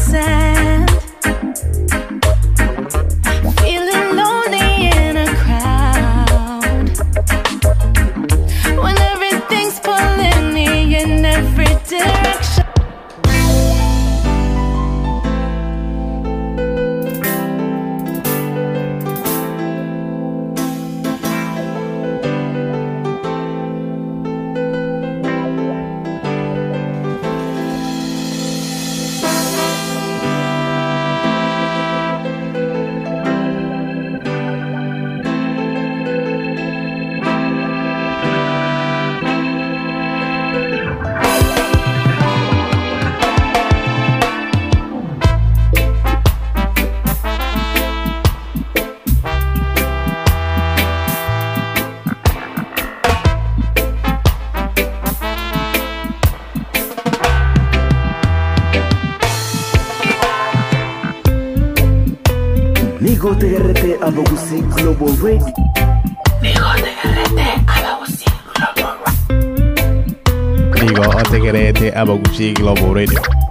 Bigote RT Abogusí Global Radio. Bigote RT Abogusí Global Radio. Bigote RT Abogusí Global Radio.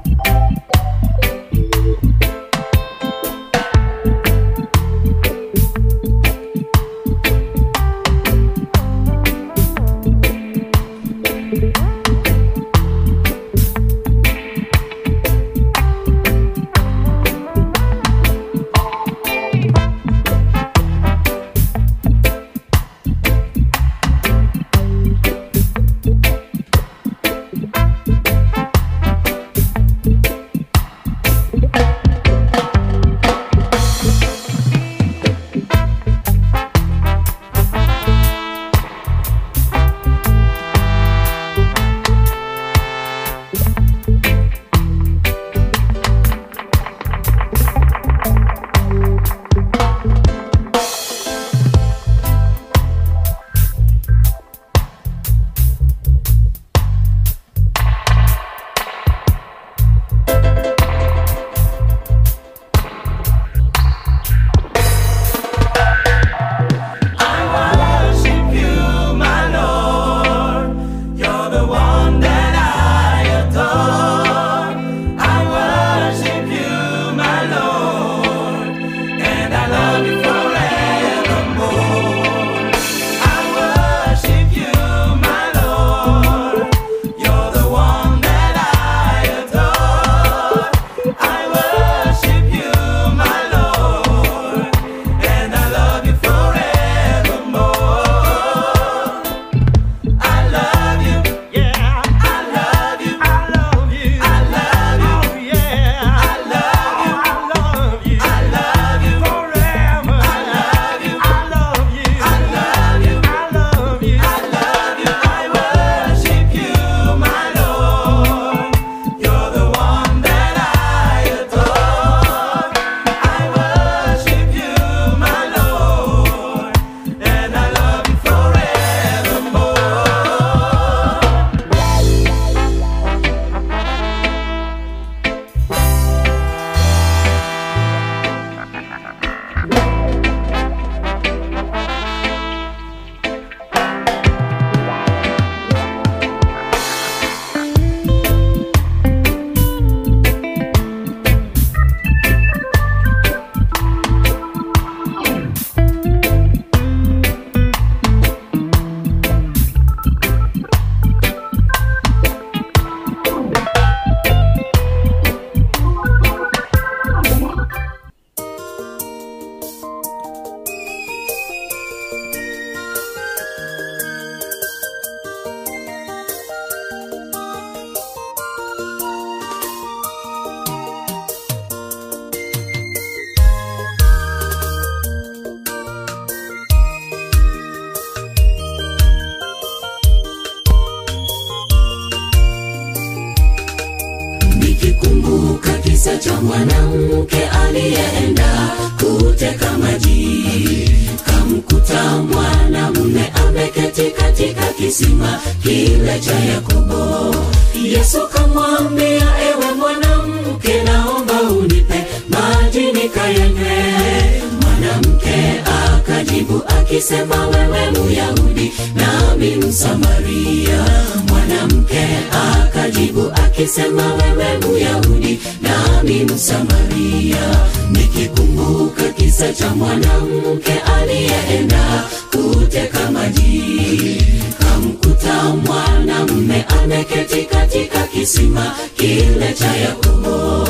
Akajibu akisema wewe Myahudi nami msamaria. Mwanamke akajibu akisema wewe muyahudi nami msamaria. Nikikumbuka kisa cha mwanamke aliyeenda kuteka maji kamkuta mwanamume ameketi katika kisima kile cha yakobo.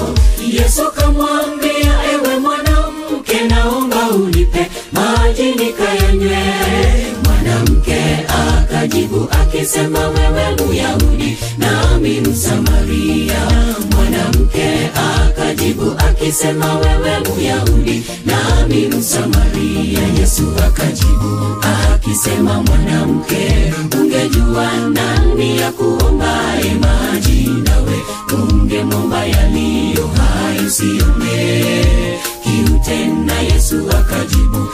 Yesu kamwambia maji nikayanywe mwanamke akajibu akisema wewe Myahudi nami msamaria. Mwanamke akajibu akisema wewe Myahudi nami msamaria. Yesu akajibu akisema mwanamke ungejua nani ya kuombaye maji? Nawe ungemomba yaliyo usione kiu tena yesu akajibu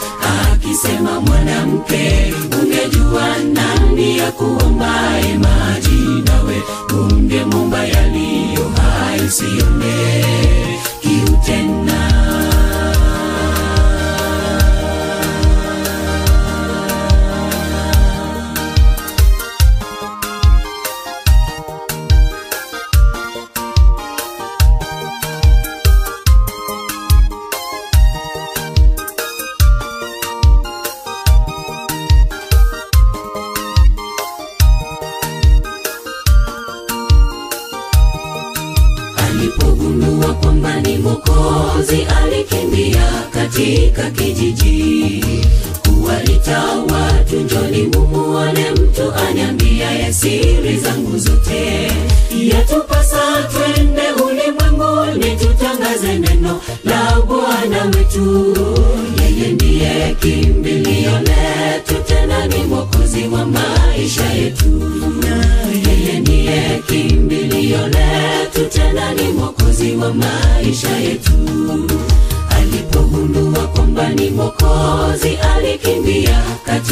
akisema mwanamke ungejua nani ya kuombaye maji? Nawe ungemomba yaliyo hai usione kiu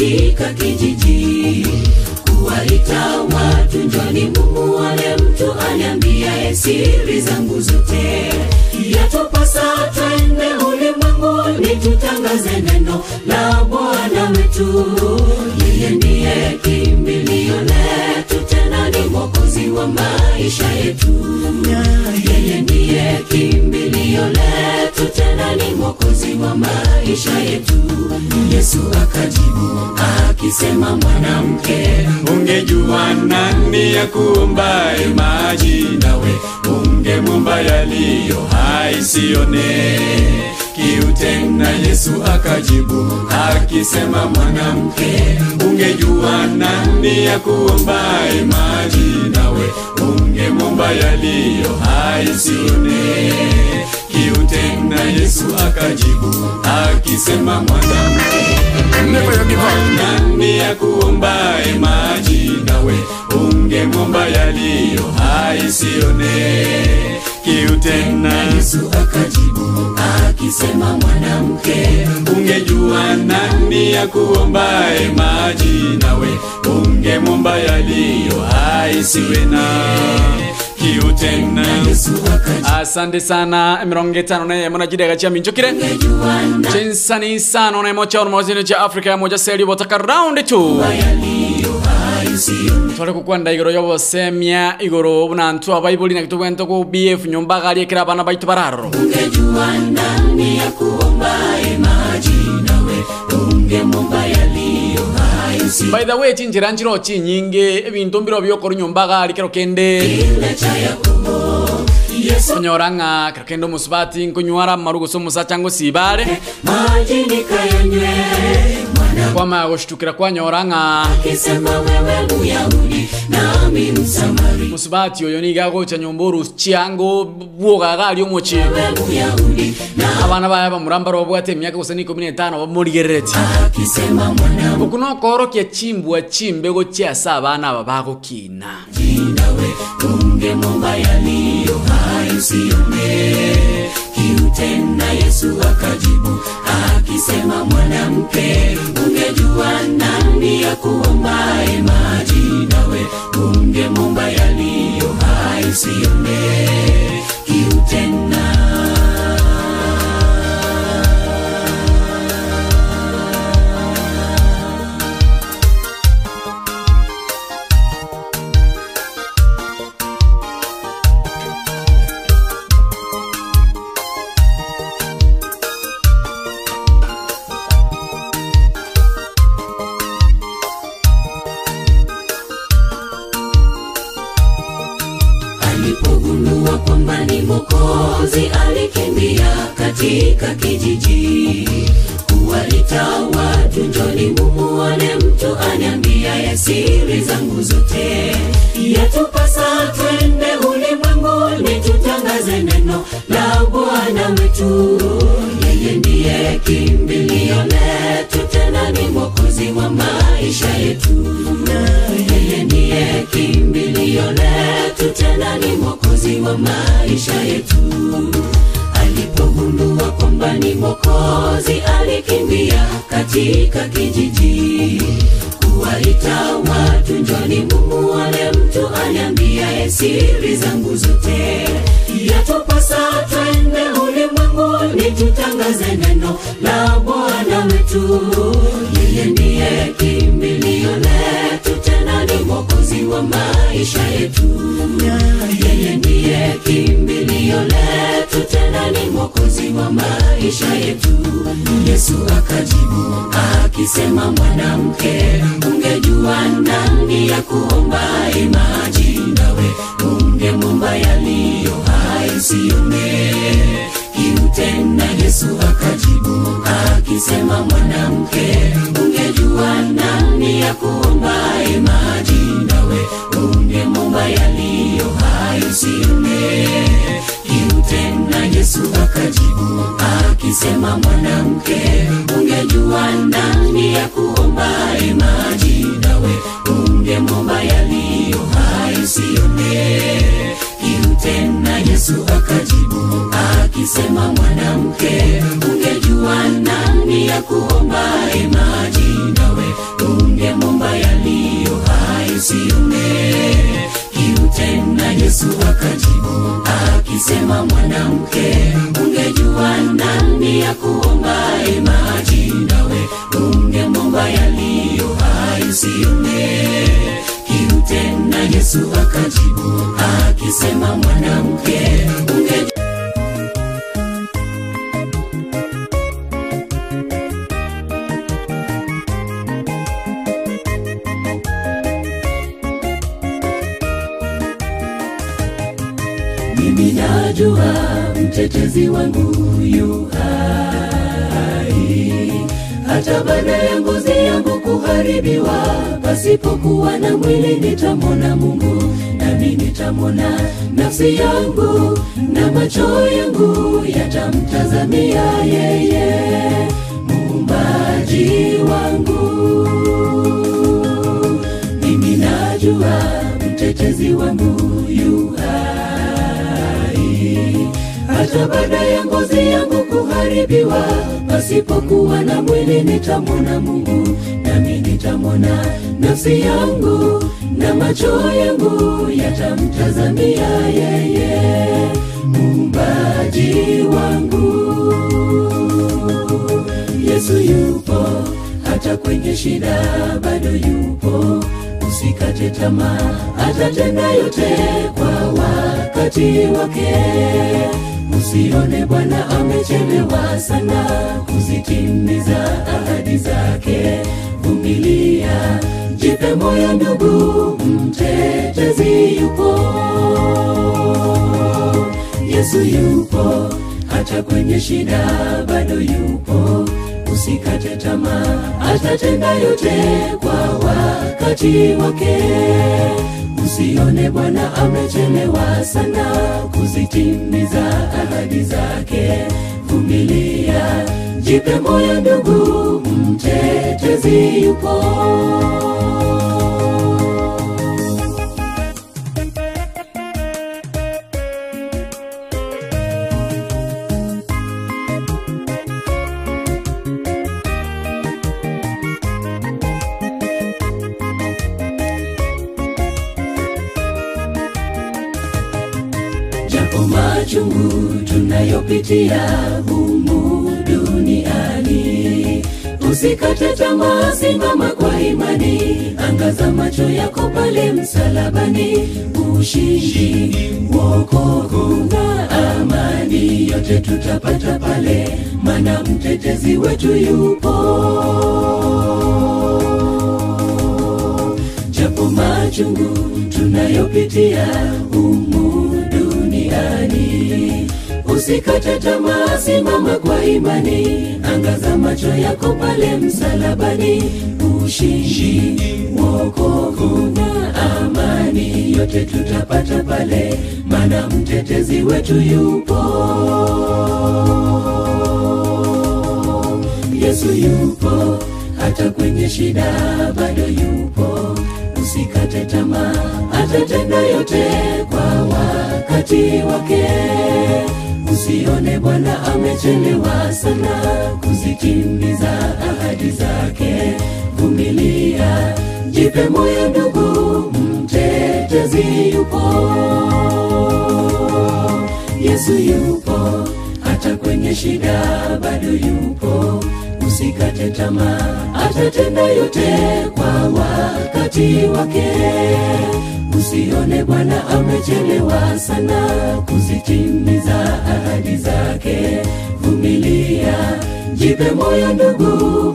katika kijiji. Kuwaita watu njoni mumuone mtu anyambiaye siri zangu zote. Yatupasa twende ulimwenguni tutangaze neno la bwana wetu. Yeye ndiye mwokozi wa maisha yetu. Yeye ndiye kimbilio letu tena ni mwokozi wa maisha yetu. Yesu akajibu akisema mwanamke ungejua nani ya kuumbaye maji nawe? Ungemumba yaliyo haisione kiu tena yesu akajibu akisema mwanamke ungejua nani ya kuombaye maji nawe? Ungemwomba yaliyo kiu tena yesu akajibu akisema mwanamke ya kuombaye maji nawe? Ungemwomba yaliyo kiu tena yesu akajibu akisema mwanamke ungejua nani ya kuombaye maji nawe? Ungemwomba yaliyo haisiwe na kiu tena. Asante sana mirongo itano na yemo na kidega cha minchokire chinsani isano na imo cha cha afrika moja seli botaka round 2 twari kukwenda igoro yobosemia igoro bunantu abaibuli na kitugwento ku bf nyumba gari ekira abana baitu bararo. Ungejua nani ya kuombaye maji nawe ungemwomba yaliyo by the way chinjira njiro chinyinge ebintu mbiro byokora nyumba gari kero kende. Kile cha yakobo yesu. Onyora ng'a kero kende omusubati nkonywara marugo somusa chango sibare. Maji nikayanywe kwama muyahudi nami msamari musubati oyo nigagocha nyumba orusi chiango bwogaga ari omochi abana baya bamuramba robwate emyaka gose ni ikumi na etano bamorigerereti oku nokorokia chimbwa chimbego chiase abana aba bagokina. Ungemwomba yaliyo haisione kiu tena yesu akajibu akisema mwanamke ungejua nani ya kuombaye maji nawe ungemwomba yaliyo kiu tena mokozi alikimbia katika kijiji. Kuwaita watu njoni mumuone mtu anyambiaye siri zangu zote. Yatupasa twende ulimwenguni tutangaze neno la bwana wetu. Yeye ndiye kimbilio letu tena ni mwokozi wa maisha yetu yeye ndiye kimbilio letu tena ni mwokozi wa maisha yetu. Alipogundua kwamba ni mwokozi alikimbia katika kijiji. Kuwaita watu njoni mumuone mtu anyambiaye siri zangu zote yatupasa twende ulimwenguni tutangaze neno la bwana wetu yeye ndiye kimbilio letu tena ni mwokozi wa maisha yetu. Yeye ndiye kimbilio letu tena ni mwokozi wa maisha yetu. Yesu akajibu akisema mwanamke ungejua nani ya kuomba maji nawe? Ungemwomba yaliyo tena Yesu akajibu akisema, mwanamke, ungejua nani ya kuombaye maji, nawe ungemwomba yaliyo hai, usione kiu. Tena Yesu akajibu akisema, mwanamke, ungejua nani ya kuombaye maji akisema mwanamke ungejua nani ya kuombaye maji nawe ungemomba yaliyo hai usione kiu tena yesu akajibu akisema mwanamke ungejua nani ya kuombaye maji nawe ungemomba yaliyo hai usione kiu tena yesu akajibu akisema mwanamke pasipokuwa na mwili nitamwona mungu nami nitamwona nafsi yangu na macho yangu yatamtazamia yeye muumbaji wangu. Mimi najua mtetezi wangu yu hai. Hata baada ya ngozi yangu kuharibiwa pasipokuwa na mwili nitamwona mungu nami nitamwona nafsi yangu na macho yangu yatamtazamia yeye muumbaji wangu. Yesu yupo hata kwenye shida bado yupo. Usikate tamaa atatenda yote kwa wakati wake. Usione bwana amechelewa sana kuzitimiza ahadi zake. Vumilia jipe moyo ndugu mtetezi yupo. Yesu yupo hata kwenye shida bado yupo. Usikate tamaa atatenda yote kwa wakati wake. Usione bwana amechelewa sana kuzitimiza ahadi zake vumilia jipe moyo ndugu mtetezi yupo macho yako pale msalabani. Ushindi wokovu na amani yote tutapata pale. Mana mtetezi wetu yupo. Japo machungu tunayopitia humu duniani usikate tamaa simama kwa imani. Angaza macho yako pale msalabani. Ushindi wokovu na amani yote tutapata pale mana mtetezi wetu yupo. Yesu yupo hata kwenye shida bado yupo. Usikate tamaa atatenda yote kwa wakati wake. Usione bwana amechelewa sana kuzitimiza ahadi zake. Vumilia jipe moyo ndugu mtetezi yupo. Yesu yupo hata kwenye shida bado yupo. Usikate tamaa atatenda yote kwa wakati wake. Usione bwana amechelewa sana kuzitimiza ahadi zake. Vumilia jipe moyo ndugu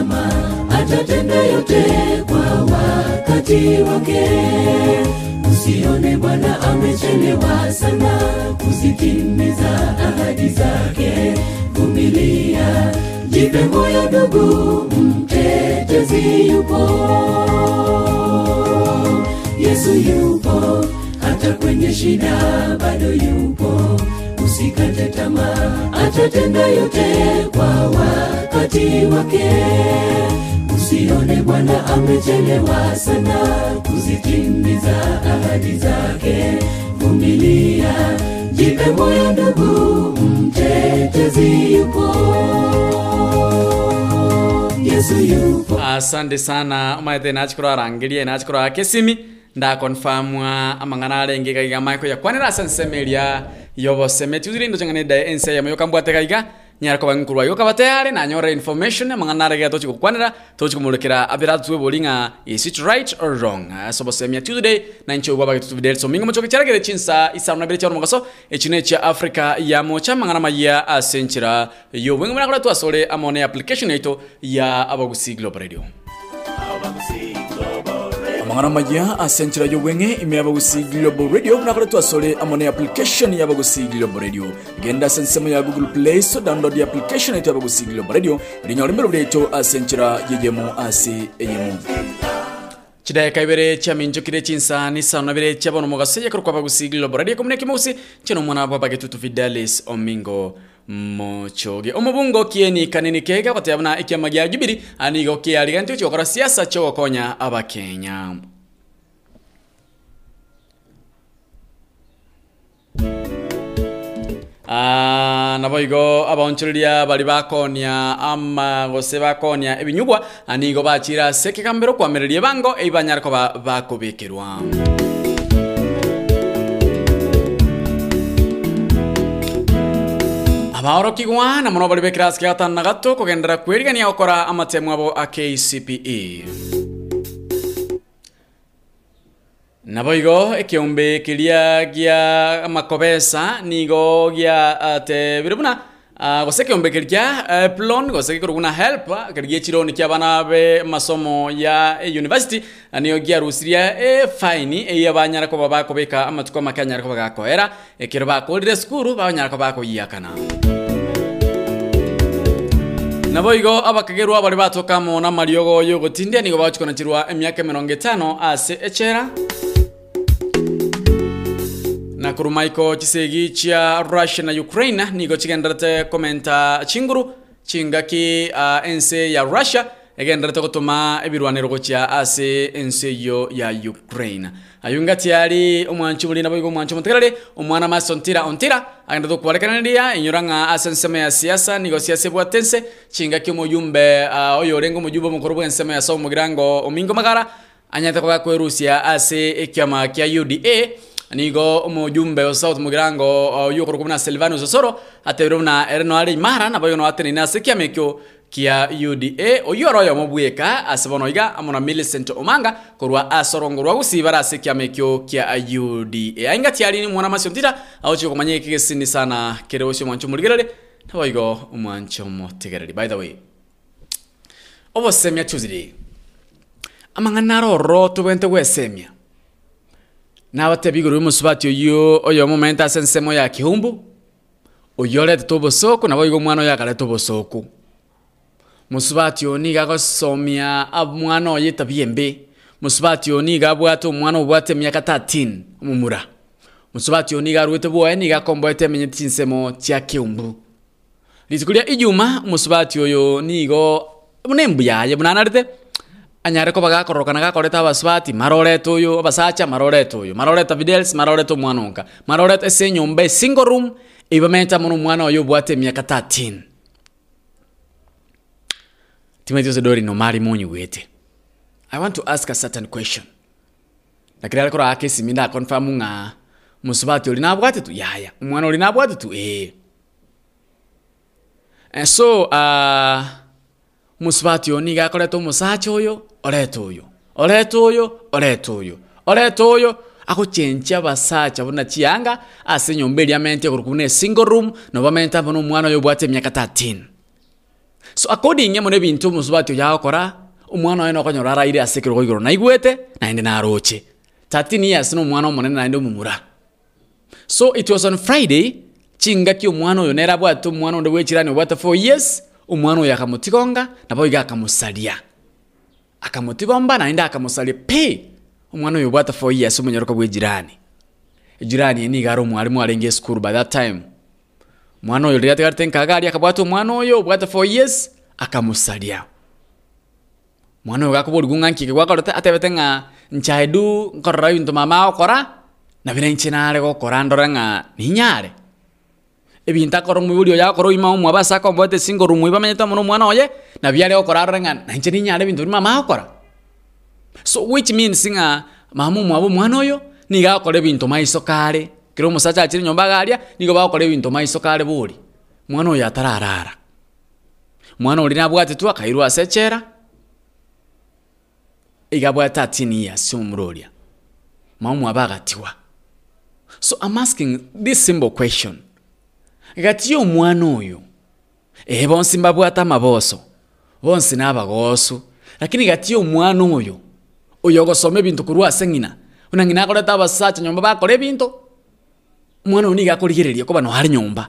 usikate tamaa atatenda yote kwa wakati wake. Usione bwana amechelewa sana kuzitimiza ahadi zake. Vumilia jipe moyo ndugu mtetezi yupo. Yesu yupo hata kwenye shida bado yupo usikate tamaa atatenda yote kwa wakati wake. Usione bwana amechelewa sana kuzitimiza ahadi zake. Vumilia jipe moyo ndugu mtetezi yupo. Asante sana. Umaete nachikoro arangeria nachikoro akesimi ndakonfamwa amang'ana arenge gaiga maiko yakwanira ase nsemeria yoboseme tiuzire indo chang'anida ense yamo yokambwate gaiga nyarako bankurwa yoka tayari nanyora information amang'ana arege tochi gukwanira tochi kumulekera abira tuwe bolinga is it right or wrong? Ah, so bosemia tuesday na ncho baba gitu video so mingo mocho kicharegere chinsa isa na bere charo mugaso echine cha africa ya mocha mang'ana maya asenchira yo. Wengo mwana kula twasole amone application yaito ya abagusi global radio amang'ana maya asenchira yobweng'e ime abagusi global radio. Nakole twasole amone application yaba abagusi global radio. Genda sensemo ya google play so download the application yaito abagusi global radio. Linyolembero lyeto asenchira yeyemo ase eyemo chideka ibere chaminjukire chinsani sano ibere chabono mugaso yakorokwa bagusigililo radio. Komuneke kimusi chino mwana baba getutu fidelis omingo mochoge. Omubungo kieni kanini kega buna ekiama gia jubiri anigo kiariganti chokora siasa chogokonya abakenya Ah, nabo igo abonchereria bari bakonia ama gose bakonia ebinyugwa anigo bachira sekekambero kwamereria bango eibanyara koba bakobekirwa abaorokigwa na muno bari bekirasi kia gatano gato kugendera kwirigania gukora amatemu abo a kcpe nabo ekiombe kiria gia makobesa nigo gia ate bire buna uh, gose kiombe kiria uh, plon gose gikoro help kiria chironi kia bana be masomo ya e university. Niyo gia rusiria e fine e ya banyara ko baba ko beka amatuko makanyara ko bagakoera e kiro bakorire skuru banyara ko bakoyakana nabo igo abakagerwa bari batoka mona mariogo yo gotindia nigo bachikona emiaka emyaka mirongo itano ase echera. Na kurumaiko chisegi chia russia na ukraine nigo chigenderete komenta chinguru chingaki uh, ense ya russia egenderete gutuma ebirwaniro gochia ase ense iyo ya ukraine. Ayunga tiari omwanchi buli nabo igo omwanchi mutegerere omwana maso ntira ontira agendete kubarekananiria inyuranga ase nsemo ya siasa nigo siasa bwatense chingaki omuyumbe uh, oyo orenga omuyumbe omukuru bwa ensemo ya somo mugirango omingo magara anyete koga kwerusia ase ekiama kia uda nigo omujumbe o south mugirango yukuru kumna silvanus osoro atebire buna ere no ari imara nabo yono atenina ase kiama ekio kia uda oyo oro yo mobweka ase bono iga amona millicent omanga korwa asorongorwa gusibara ase kiama ekio kia uda ainga tiari ni mwana masio ntira aochi komanya iki gesini sana kere osio mwancho murigerere nabo igo motegereri by the way obosemia tuesday amang'ana roro tobwente gwesemia nabatebi igoro y'omusubati oyo oyo momenta ase ensemo ya kihumbu oyo orete obosoku nabo igo omwana oyo akareta obosoku musubati oyo niga agosomia omwana oyo etabia embe musubati oniga niga abwate omwana obwate emiaka 13 omomura musubati oniga niga arwete bwoye niga akomboete emenyete chinsemo chia keumbu rituko ijuma musubati oyo nigo buna embuyaye buna narete anyare koba gakororokana gakoreta abasubati marorete oyo abasacha marorete oyo. Maroreta fidels marorete omwana onka. Marorete ase enyomba esingle room ibamenta mono omwana oyo obwate emiaka 13 timothy osedori no mari monyigwete i want to ask a certain question. Lakini arikoro ake esimi ndakonfamu ng'a musubati ori nabwate tu yaya umwana ori nabwate tu ee and so uh, musubati oni gakorete omosacha oyo oreta oyo oreta oyo oreta oyo oreta oyo. Agochenchia abasacha buna chianga ase enyomba eria amente goruka buna esingle room noba mente abo na omwana oyo obwate emiaka 13 so according emo na ebinto omusubati oyo agokora omwana oyo nokonyora araire ase go igoro naigwete naende naroche. 13 years na omwana omonene naende omomura so it was on friday chingaki omwana oyo nere abwate omwana onde bwechirani obwate 4 years omwana oyo akamotigonga nabo iga akamosaria akamotigomba naende akamosaria pe omwana oyo obwate 4 years omonyoroka bwa ejirani eni igare omwarimu arenge esukuru by that time mwana oyo riria tigarite nkaga akabwata omwana oyo obwata 4 years akamusaria mwana oyo gakoborigu ng'a nkike gwakorete atebete ng'a nchaedu nkorora ebinto mama agokora nabire nche nare gokora ndore ng'a ninyare ebinto akora omwibori oyo agokora oima omwa base akombwate single room oyo bamenyete mono omwana oye na biare gokora arore ng'a nainche ninyare ebinto biri mama agokora. So which means ng'a mama omwabo omwana oyo niga agokora ebinto maiso kare kero omosacha achire nyomba garia nigo bagokora ebinto maiso kare bori mwana oyo atararara. Mwana ori nabwatetu akairwa ase echera iga bwate 13 years omomura oria mama omwabo agatiwa. So i'm asking this simple question. Gati omwana oyo ee bonsi mbabwata amaboso bonsi nabagosu lakini gati omwana oyo oyo ogosoma ebinto korwa ase ng'ina buna ng'ina akoreta abasacha nyomba bakora ebinto omwana oyo niga akorigereria koba noare nyomba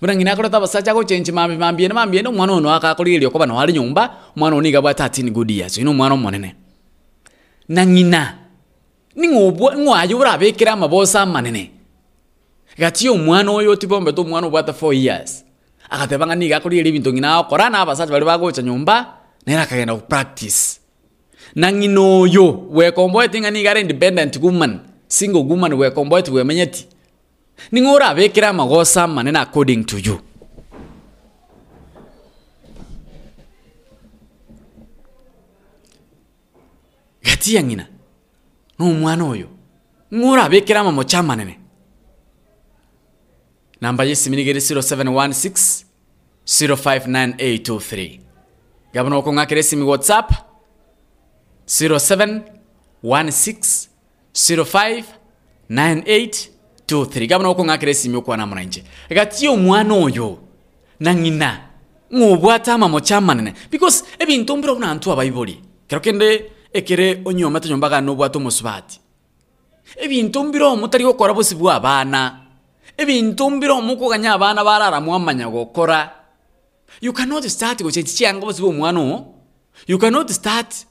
buna ng'ina akoreta abasacha agochenchi mambi mambiene mambiene omwana oyo noaka akorigereria no hari nyumba omwana oyo niga abwate 13 good years na omwana omonene na ng'ina ning'obwa ng'waye orabekere amaboso amanene gati omwana oyo tibombete omwana obwate 4 years. Agateba ng'a niga akorigeria ng'ina agokora na abasacha bari bagocha nyomba nere akagenda practice. Na ng'ina oyo wekomboete ng'a niga are independent woman single woman wekomboete wemenyeti ning'o orabekere amagoso manene according to you. Gati ya ng'ina? Na omwana oyo. Ng'o orabekere amamocha amanene namba yesimi nigere 0716 059823 gabona okong'akera esimi whatsapp 0716 059823 gabona okong'akera esimi okwana munainche gati omwana oyo na ng'ina ng'obwate amamocha amanene because ebinto mbiro buna antu abaibori kero kende ekere onyomete nyombaga nobwate omosubati ebinto ebintu mbiro mutari gokora bosi bwa abana ebinto mbiro omo okoganya abana barara mwamanya gokora. You cannot start gochenchi chianga bosi bwa omwana oo you cannot start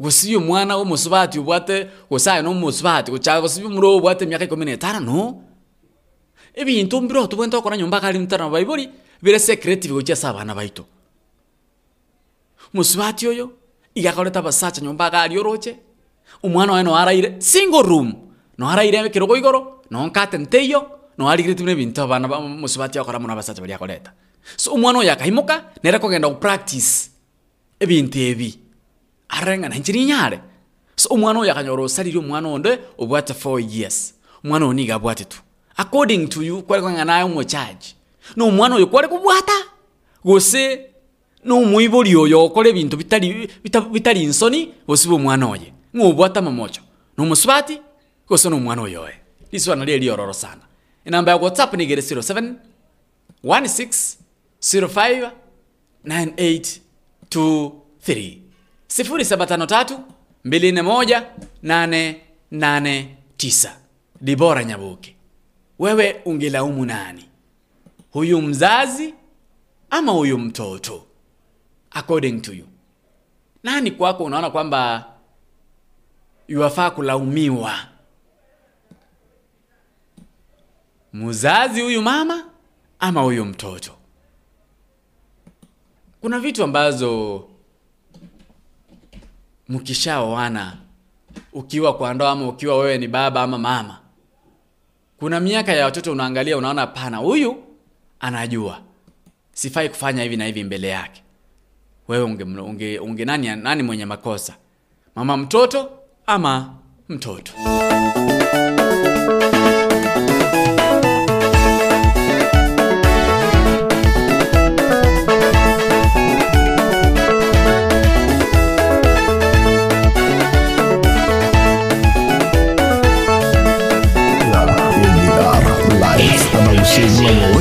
gosibia omwana omosubati obwate gosaya na omosubati gochaga gosibia omura obwate emiaka ikomi na no. Ebinto mbira oto bwente okora nyomba gari mtara baibori bire secretive gochia ase abana baito. Musubati oyo igakoreta abasacha nyomba gari oroche omwana waye noaraire single room noaraire ekerogo igoro nonkate nteiyo noarigire tibuna ebinto abana ba- musubati akora muna abasacha bari akoreta. So omwana oyo akaimoka nere kogenda gopractice ebinto ebi arenga na inchiri nyare. So omwana oyo akanyora osarire omwana onde obwate 4 years. Omwana oyo niga abwate tu. According to you kwari kwanga naye omochaji omwana oyo kwari kubwata. Gose omwibori oyo okora ebinto bitari bita- bitari nsoni gose bwa omwana oye ng'obwata mamocho. Na omusubati gose omwana oyo oye liswana rie riororo sana. Enamba ya whatsapp nigere 07 16 05 9823 0753 21 889 Dibora Nyabuke, wewe ungelaumu nani, huyu mzazi ama huyu mtoto? According to you, nani kwako unaona kwamba yuwafaa kulaumiwa? Mzazi huyu mama ama huyu mtoto? Kuna vitu ambazo mkishaoana ukiwa kwa ndoa ama ukiwa wewe ni baba ama mama, kuna miaka ya watoto unaangalia, unaona pana, huyu anajua sifai kufanya hivi na hivi mbele yake. Wewe unge, unge, unge nani, nani mwenye makosa, mama mtoto ama mtoto? Amazing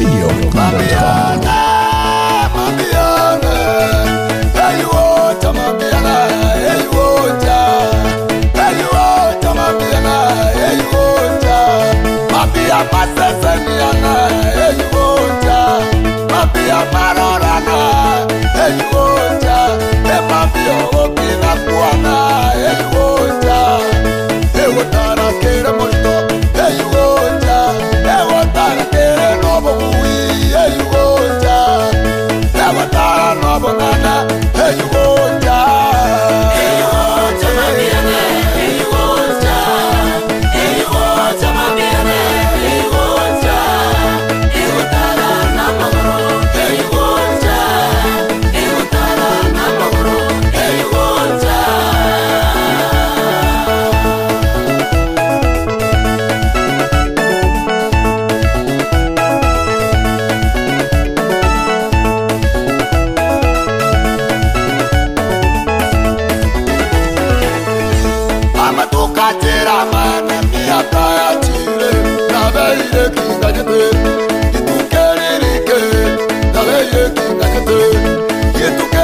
Oye, tú que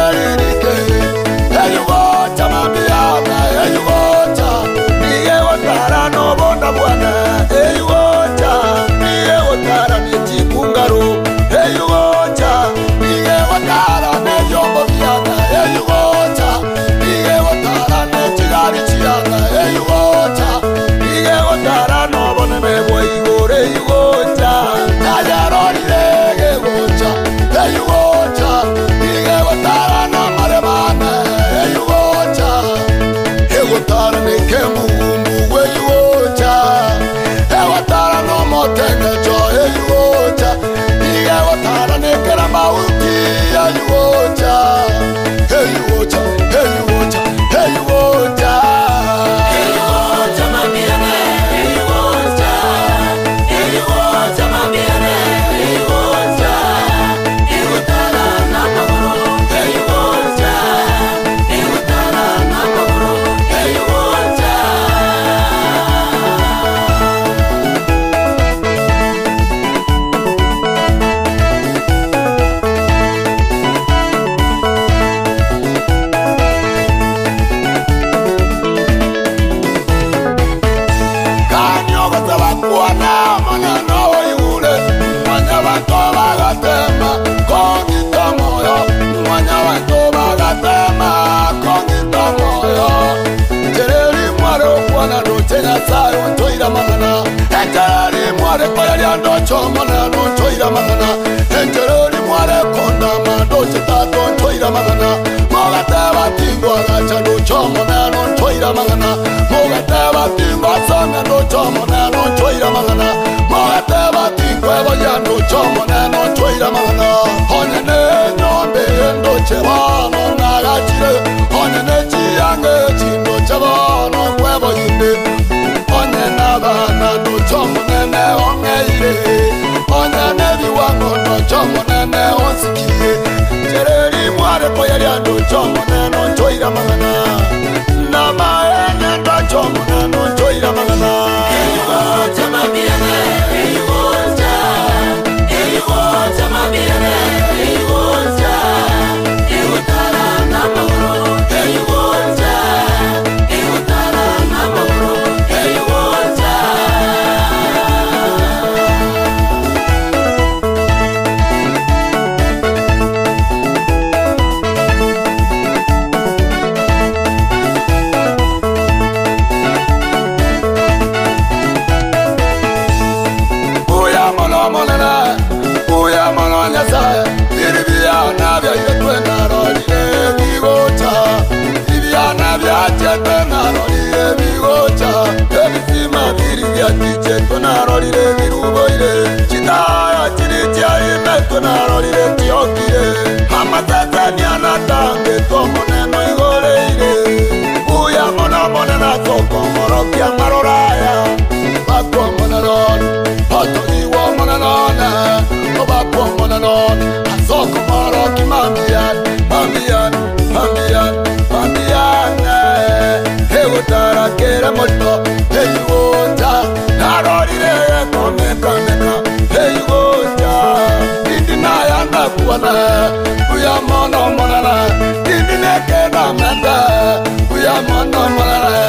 choira magana mogate batingwa gacha no chomona no choira magana mogate batingwa songa no chomona no choira magana mogate batingwa boya no chomona no choira magana honyene nyombe ndo chebano nagachire honyene chiyange chindo chebano kwebo yinde honyena bana no chomonene ongeire honyene biwango no chomonene onsikie ereri mwareko yelyando ncomuneno ncoira magana namaene nda ncomuneno ncoira magana eyigota mabirene eyigota eyigota mabirene eyigota narorire biruboire chitaya chiri chiaime twenarorire tiokire. Amatetenianatange tomuneno igoreire. Uya monamonena tokomorokia maroraya. Bakomonenon otogiwo monenona obakomonenon asokomoroki mamian mamian mamian mamian ewotarakera moto eyiwota naro unekaneka heyigoja oh, indinayangakuwane uyamonomonene indinekenamende uyamonomonene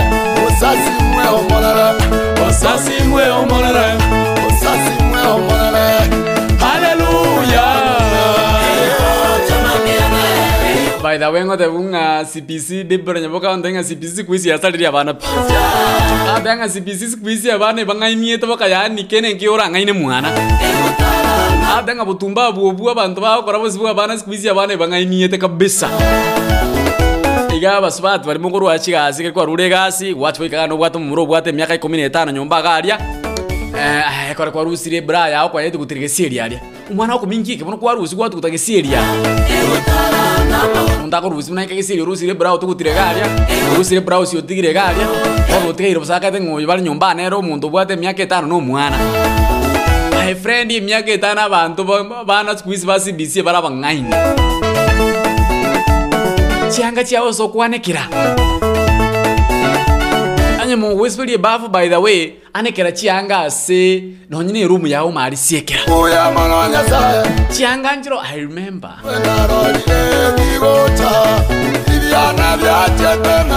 osasiwe omonere osasiwe omonere way ngote bunga CPC dibra nyaboka ndenga CPC kwisi yasaliri abana pia abenga CPC kwisi abana bangaimiete baka yani kene nkiora ngaine mwana. Abenga butumba buobu abantu bakora bose bwa abana kwisi abana bangaimiete kabisa. Iga basubati barimo kurwa kigasi ke kwa rure gasi watu ikaga no bwato mumuro bwate myaka 15 nyomba garia. Eh kora kwa rusire bra yao kwa umwana wako mingi ke bono kwa rusi kwa tukutage siri aria ndako rusi muna kage siri rusire bra tukutire garia rusire bra usi utigire garia ono tigire busaka te ngoyo bali nyomba nero mundu bwate myaka 5 no mwana. My friend imyaka 5 abantu bana squeeze basi bisi bara bangaini chianga chiao sokwanekera anya mu whisperie bafu by the way anekera chianga se nonyine room yawo mari siekera oya manonya sa. Chianga njiro i remember.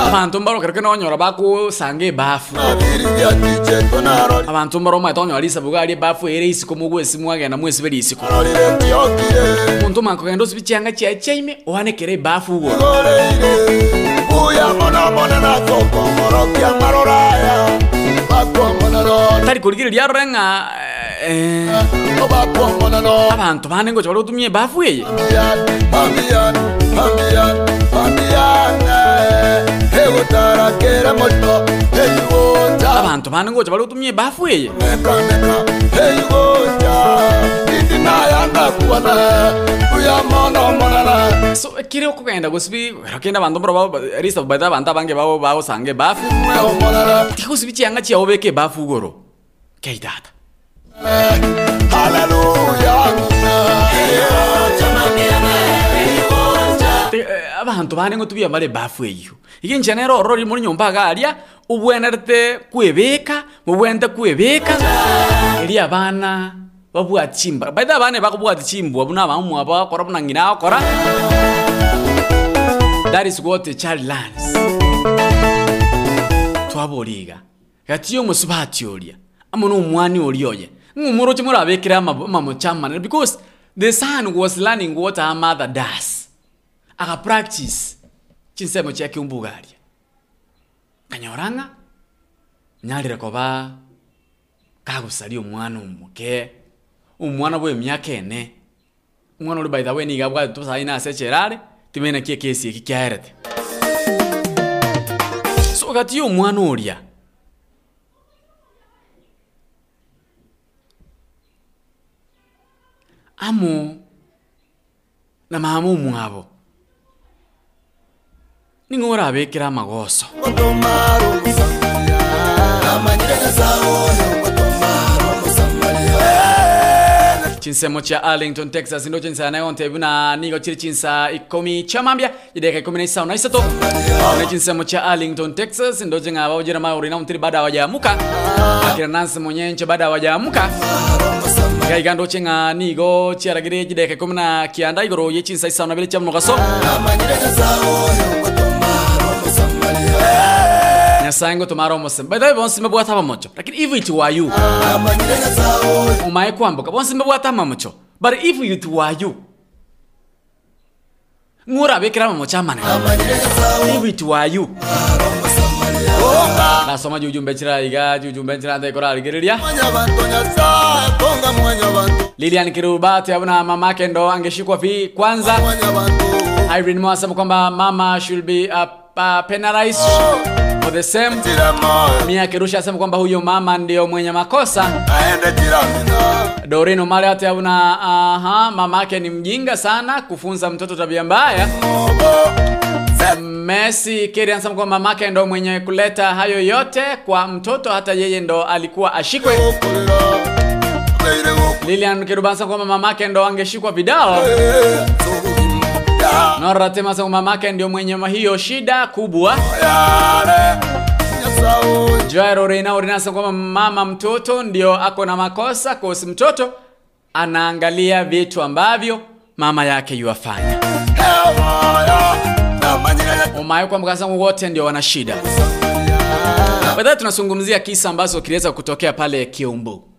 Abantu mbaro kereke nonyora bakusange ebafu abantu mbaro maite onyora isabuga ari ebafu ere isiko mogwesi mwagenda mwesi beri isiko. Omuntu mwakogenda osibi chianga chiachaime oanekera ebafu ugo tarikurigira ryarorenga eh, abantu banengoca bari gutumye bafu eye abantu banengoca bari gutumye bafu eye uya so kire okogenda gosibi rokenda abantu mboro risa baita abantu abange babo bagosanga ebafu mweomonana tikosibi chianga chiao beka ebafu ugoro keitata haleluya Te- eh, abantu bane ngotubia bare bafu eyo. Ige njenero ero orori muri nyumba garia obwenerete kwebeka mobwente kwebeka eri abana babwati chimba baita abana bakobwati chimbwa buna abamu aba kora buna ngina akora that is what a child learns. Twaboriga gati musubati oria amo nomwani oria oye ng'umuro chimura orabekere mamo chamana because the son was learning what her mother does. Akapractice chinsemo chiake kiumbugaria kanyoranga. Nyarire koba. Kagosaria omwana omoke omwana bwe myaka ene. Umwana uri by the way niga bwa tosai nase secherare timena kie kesi eki kiaerete so gati yo omwana oria amo na mama omwabo ning'o orabekera amagoso chinsemo cha arlington texas ndo chinsa nayonte buna nigo chiri chinsa ikomi chamambia ideka ikomi na isau na isato ne chinsemo cha arlington texas ndo chingaba ujira mauri na mtiri bada wajamuka akira nansi monyenche bada wajamuka gaiga ndo chinga nigo chiaragire jideka ikomi na kianda igoro ye chinsa isau na bile chamunogaso amanyire nyasaoyo otomara omusamaria nyasaye ngo tumara omuseme by the way bonse bamocho lakini if it were you omaye kwamboka. Kwambuka bonse mamocho but if it were you ng'orabekera mamocho amanene if it were you nasoma mwanya bantu nyasaye konga mwanya bantu lilian kirubati abuna mamake ndo angeshikwa vi kwanza. Irene mwasema kwamba mama should be uh, uh, penalized. for the same. Mia kirusha asema kwamba huyo mama ndio mwenye makosa. Dorino male ati abuna aha mamake ni mjinga sana kufunza mtoto tabia mbaya. Messi keri anasema kwamba mamake ndo mwenye kuleta hayo yote kwa mtoto hata yeye ndo alikuwa ashikwe. Lilian kiruba kwamba mamake ndo angeshikwa vidal noratema anasema kwamba mamake ndio mwenye hiyo shida kubwa. Jairo nyasaoyo joero reina orina anasema kwamba mama mtoto ndio ako na makosa kosi mtoto anaangalia vitu ambavyo mama yake yuwafanya umayo kwa mkazangu wote ndio wana shida. Baadaye tunazungumzia kisa ambazo kiliweza kutokea pale kiumbu.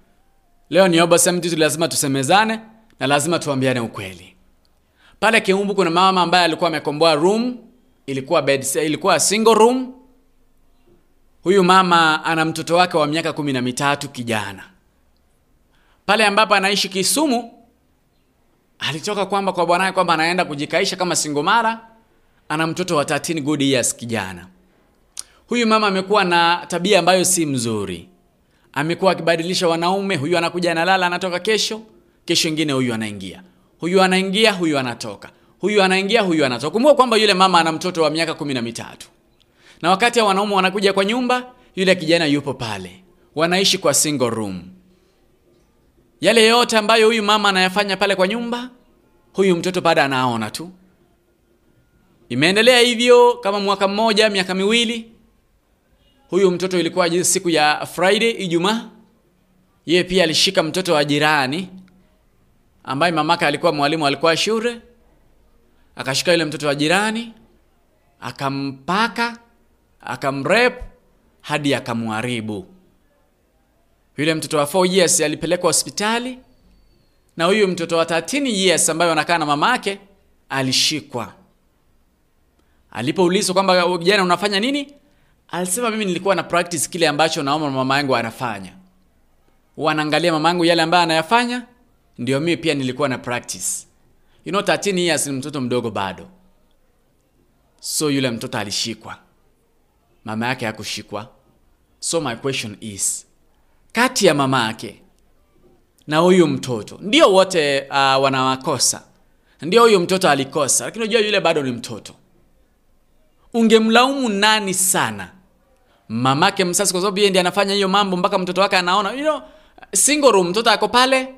Leo ni obo semtitu lazima tusemezane na lazima tuambiane ukweli pale kiumbu kuna mama ambaye alikuwa amekomboa room ilikuwa bed, ilikuwa single room. Huyu mama ana mtoto wake wa miaka kumi na mitatu kijana. Pale ambapo anaishi kisumu alitoka kwamba kwa bwanaye kwamba anaenda kujikaisha kama singomara ana mtoto wa 13 good years kijana. Huyu mama amekuwa na tabia ambayo si mzuri. Amekuwa akibadilisha wanaume huyu anakuja analala anatoka kesho kesho ingine huyu anaingia huyu anaingia huyu anatoka. Huyu anaingia huyu anatoka. Kumbuka kwamba yule mama ana mtoto wa miaka kumi na mitatu. Na wakati wanaume wanakuja kwa nyumba yule kijana yupo pale. Wanaishi kwa single room. Yale yote ambayo huyu mama anayafanya pale kwa nyumba huyu mtoto bado anaona tu. Imeendelea hivyo kama mwaka mmoja miaka miwili. Huyu mtoto ilikuwa siku ya friday ijumaa. Yeye pia alishika mtoto wa jirani ambaye mamake alikuwa mwalimu alikuwa shule akashika yule mtoto wa jirani akampaka akamrep hadi akamharibu. Yule mtoto wa 4 years alipelekwa hospitali na huyu mtoto wa 13 years ambaye anakaa na mamake alishikwa. Alipoulizwa kwamba kijana unafanya nini? Alisema mimi nilikuwa na practice kile ambacho naomba mama yangu anafanya. Wanaangalia mama yangu yale ambayo anayafanya ndio mimi pia nilikuwa na practice. You know 13 years ni mtoto mdogo bado. So yule mtoto alishikwa. Mama yake hakushikwa. So my question is kati ya mama yake na huyu mtoto ndio wote uh, wanawakosa? Ndio huyu mtoto alikosa lakini unajua yule bado ni mtoto. Ungemlaumu nani sana? Mamake msasi kwa sababu yeye ndiye anafanya hiyo mambo mpaka mtoto wake anaona you know, single room mtoto ako pale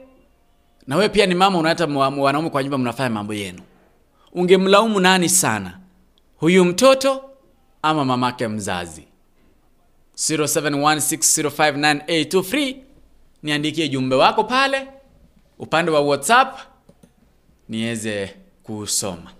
na wewe pia ni mama unaata wanaume kwa nyumba mnafanya mambo yenu. Ungemlaumu nani sana? Huyu mtoto ama mamake mzazi? 0716059823 niandikie jumbe wako pale. Upande wa whatsapp niweze kusoma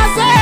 Biblia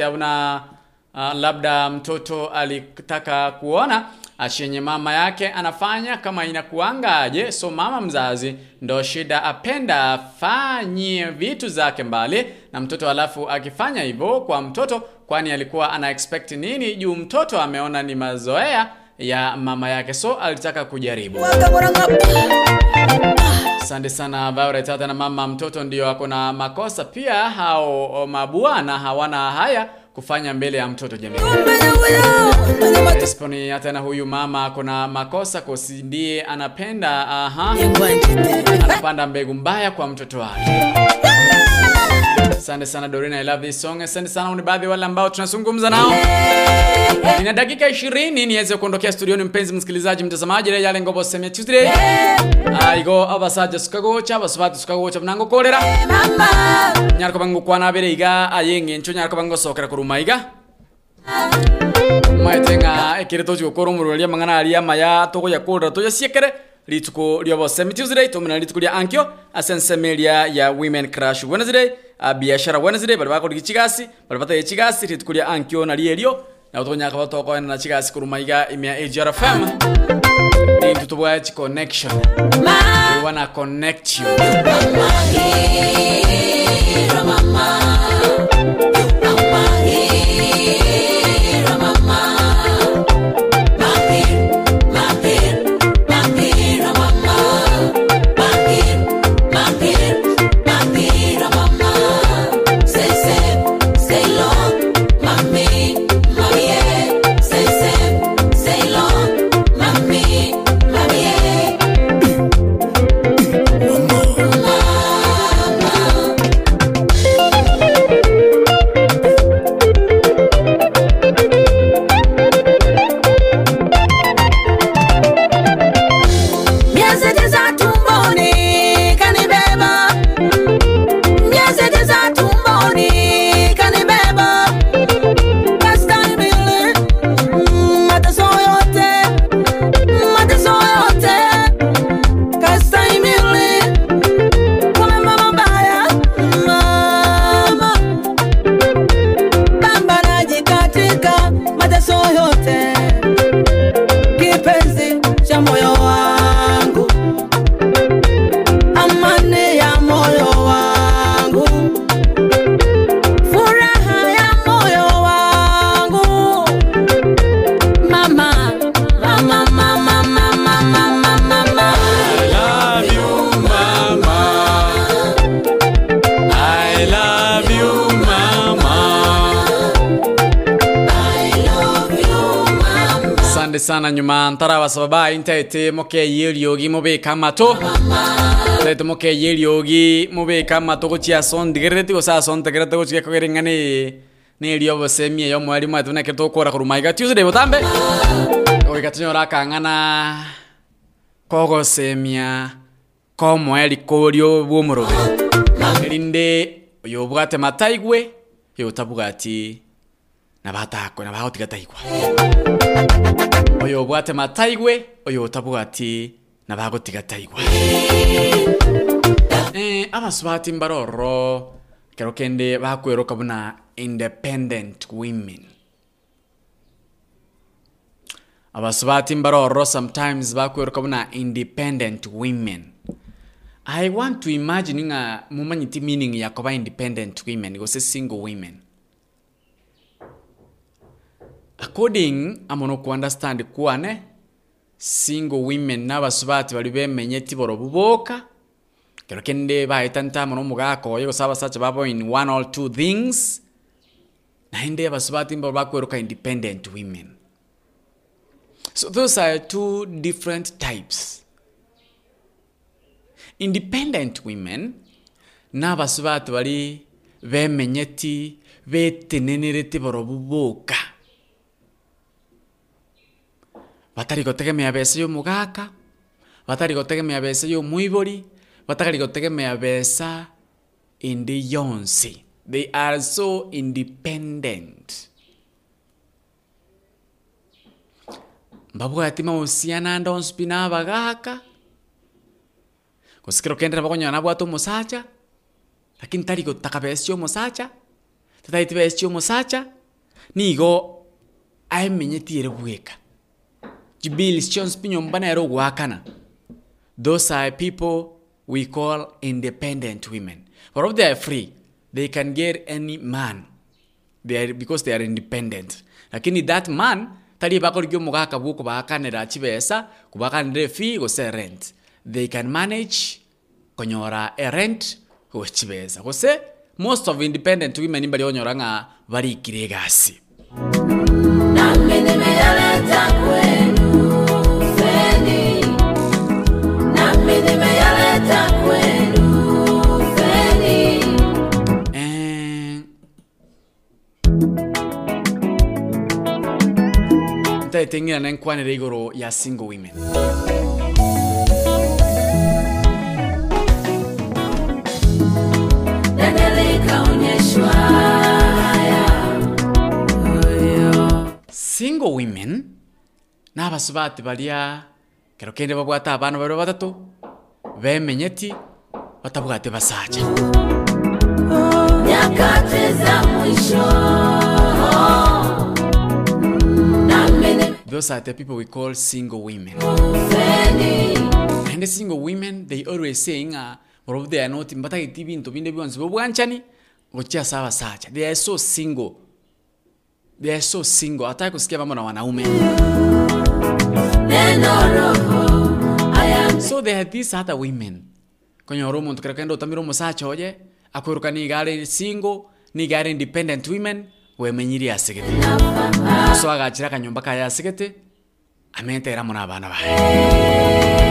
emilio murati auna uh, labda mtoto alitaka kuona ashenye mama yake anafanya kama inakuangaje so mama mzazi ndo shida apenda afanye vitu zake mbali na mtoto alafu akifanya hivyo kwa mtoto kwani alikuwa ana expect nini juu mtoto ameona ni mazoea ya mama yake so alitaka kujaribu asante sana Violet hata na mama mtoto ndio ako na makosa. Pia hao mabwana hawana haya kufanya mbele ya mtoto Esponi hata na huyu mama kuna makosa kosi ndiye anapenda aha anapanda mbegu mbaya kwa mtoto wake. Asante sana Dorina I love this song. Asante sana ni baadhi wale ambao tunazungumza nao. Nina dakika 20 niweze kuondokea studioni mpenzi msikilizaji mtazamaji yale ngobo Semia Tuesday aigo abasaja sukagocha basubati sukagocha mnango kolera. Nyarko bango kwana bere iga ayenge ncho nyarko bango sokera kuruma iga. Maitenga ekire tochi gukoro mururia mangana aria maya togo ya kora toya siekere rituko rya bose. Tuesday tumina rituko rya ankyo. Asensemeria ya women crash Wednesday. Biashara Wednesday bali bakora ikigasi bali bata chigasi. Rituko rya ankyo na rierio na utonya ka batoko na chigasi kuruma iga imya AGR FM ni tutubwa chi connection we wanna connect you Miezi ntara intete mokeye eriogi mubika amato tete mokeye eriogi mubika amato gochia sondigereti gosa sontegerete gochia kogerenga ne ni erio bosemi yo mwari mwatu nake tokora kuruma. Iga tuesday botambe oiga tunyora kang'ana kogosemia komweri korio bwomorobe erinde oyo obwate mataigwe oyo otabwati nabatakwe nabagotigataigwa oyo obwate mataigwe oyo otabwati nabagotigataigwa eh, abasubati mbaroro kero kende bakweroka buna independent women. Abasubati mbaroro sometimes bakweroka buna independent women. I want to imagine nga mumanyiti meaning yakoba independent women gose single women according amono ku understand kwane single women n'abasubati bali bemenye tiboro buboka. Kero kende bahita ntamo n'omugako yego saba sacha babo in one or two things naende abasubati mboro bakweruka independent women. So those are two different types. Independent women n'abasubati bali bemenyeti betenenerete boro buboka batari gotegemea besa yo omogaka batari gotegemea besa yo omoibori batari gotegemea besa indi yonsi they are so independent. Mbabwati mahusiana ndonsi pi nabagaka gosikero kendera bagonyora pues nabwate omosacha lakini tari gotaka besa ya omosacha tataiti besa ya omosacha nigo aemenyetiere bweka jubilis chons pinyomba nero wakana those are people we call independent women. For if they are free they can get any man. They are, because they are independent. Lakini that man tari bakorigio mugaka bwo kubakanira chibesa kubakanira fee gose rent. They can manage konyora a rent go chibesa gose most of independent women bari onyora nga barikire egasi nami nimeyaleta kwenu ntaeteng'ina nenkwanire regoro ya single women. Single women n'abasubati baria kero kende babwata abana babiri batatu bemenyeti batabwate basacha. Nyakati za mwisho those are the people we call single women. And the single women they always saying uh, they are not mbatagiti bintu binde byonse bobwanchani gochia sawa sacha they are so single. They are so single. Hataki kusikia mambo na wanaume so they are these other women. Konyora omonto kera kenda otamire omosacha oye ni nigare single nigare independent women wemenyirie asegete so agachira akanyomba kaya asegete amentera muna abana bae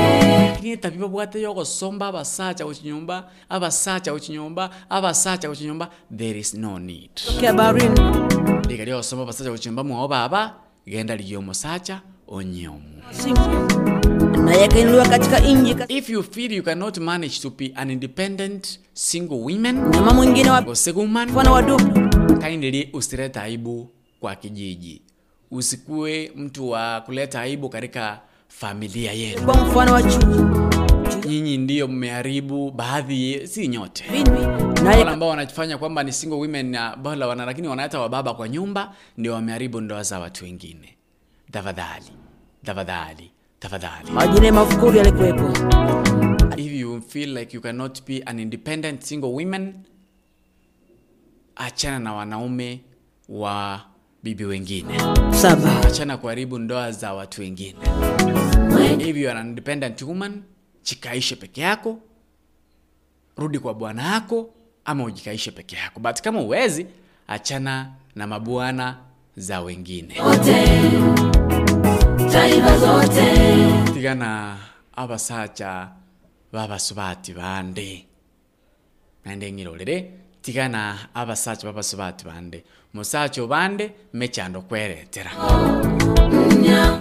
bibo bwate yogosomba abasacha gochinyomba abasacha gochinyomba abasacha gochinyomba there is no need. Kabarin liga lyogosomba abasacha gochinyomba mwao baba genda liyo omosacha onyomu if you feel you cannot manage to be an independent single woman mama mwingine wa kindly usilete aibu kwa kijiji usikue mtu wa kuleta aibu katika familia yenu. Kwa mfano wa chuki, nyinyi ndiyo mmeharibu baadhi si nyote. Wale ambao wanajifanya kwamba ni single women na bora wana lakini wanaita wababa kwa nyumba ndio wameharibu ndoa za watu wengine. Tafadhali tafadhali tafadhali. Majina mafukuri yalikuwepo. If you feel like you cannot be an independent single woman achana na wanaume wa bibi wengine. Saba. Achana kuharibu ndoa za watu wengine. If you are an independent woman jikaishe peke yako rudi kwa bwana yako ama ujikaishe peke yako. But kama uwezi achana na mabwana za wengine. Taifa zote. Tigana abasacha babasubati bande. Nande ngirorere. Tigana abasacha babasubati bande musacha obande mechando kweretera.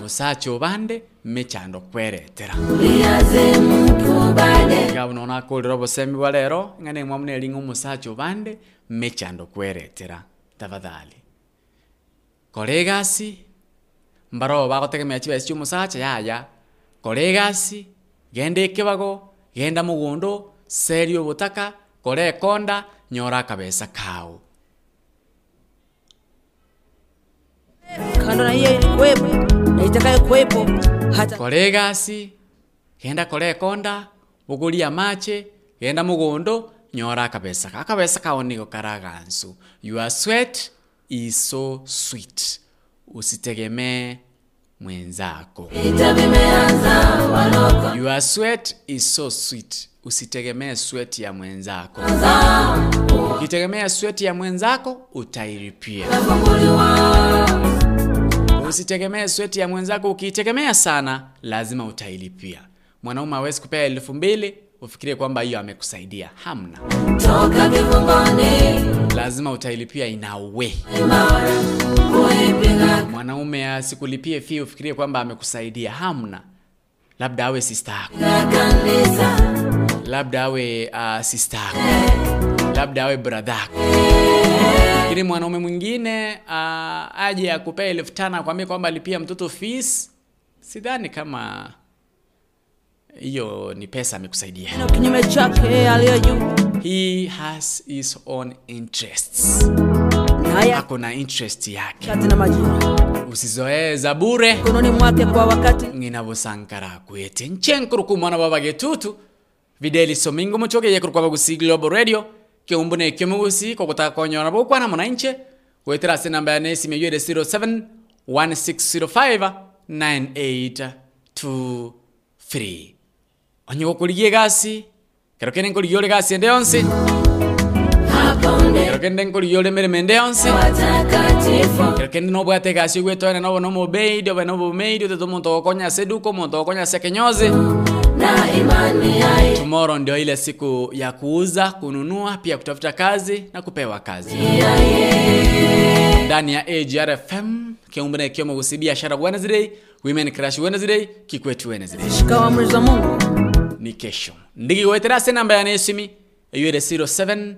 Musacha obande mechando kweretera. Ngabo nona akurira obosemi bwa rero ng'ane mwamuna eringa omusacha obande mechando kweretera. Tafadhali. Kora egasi mbaro bagotegemea chibesi chia omusacha yaya. Kora egasi genda ekebago genda mogondo seria obotaka kora ekonda nyora akabesa kao kando na hiyo ilikuwepo na itakayokuwepo hata kora egasi genda kole ekonda ugulia mache genda mogondo nyora akabesa akabesa kao nigo karagansu your sweat is so sweet. Usitegemee mwenzako. Your sweat is so sweet. Usitegemee sweat ya mwenzako. Ukitegemea sweat ya mwenzako utairipia usitegemee sweti ya mwenzako ukiitegemea sana lazima utailipia. Mwanaume hawezi kupea elfu mbili ufikirie kwamba hiyo amekusaidia. Hamna. Toka kifungoni lazima utailipia inawe mwanaume asikulipie fee ufikirie kwamba amekusaidia. Hamna. Labda awe sista yako. Labda awe uh, sista yako labda awe bradhako lakini mwanaume mwingine uh, aje akupea elfu tano akwambia kwamba alipia mtoto fees sidhani kama hiyo ni pesa amekusaidia. Kinyume chake aliye juu. He has his own interests. Ako na interest yake. Usizoee za bure. Mkononi mwake kwa wakati. Ng'inavosankara kwete nchenkuru kumwana baba videli somingo muchoke kuru kwa radio kiumbune ekyo mugusi ko kutaka konyora bukwana mwananche wetera se namba ya nesi meyede 07 1605 9823 onye gukurigie gasi kero kene nkurigie ore gasi ende yonse. Kero kende nkurigie ore mirimo ende yonse. Kero kende nobwate gasi ogwetwene nobo nomobeidi obe nobomeidi otete omonto ogokonya se duka omonto ogokonya se kenyozi tomorrow ndio ile siku ya kuuza kununua pia kutafuta kazi na kupewa kazi. Ndani ya agrfm kiumbune kiomo kusibia biashara wednesday women Crush wednesday kikwetu wednesday. Shika amri za mungu. Ni kesho. Ndigigwetera se namba ya nesimi eyuere 07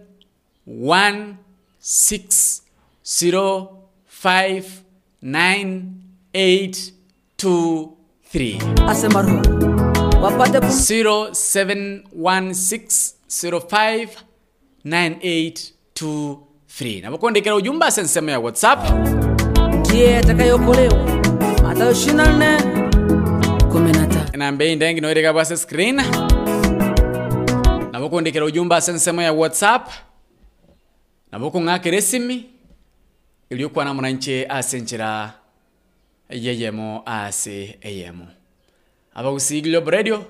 16059823 asema roho wapate pu- 0716059823 napokuandikira ujumbe ase nsemo ya whatsapp. Ndiye atakayokolewa matayo 24 15 namba iyi ndengi noirika bwase screen. Nabokuandikira ujumbe ase nsemo ya whatsapp. Nabokung'akira esimi iliokwana mwananchi ase nchira yeyemo ase eyemo abagusi global radio.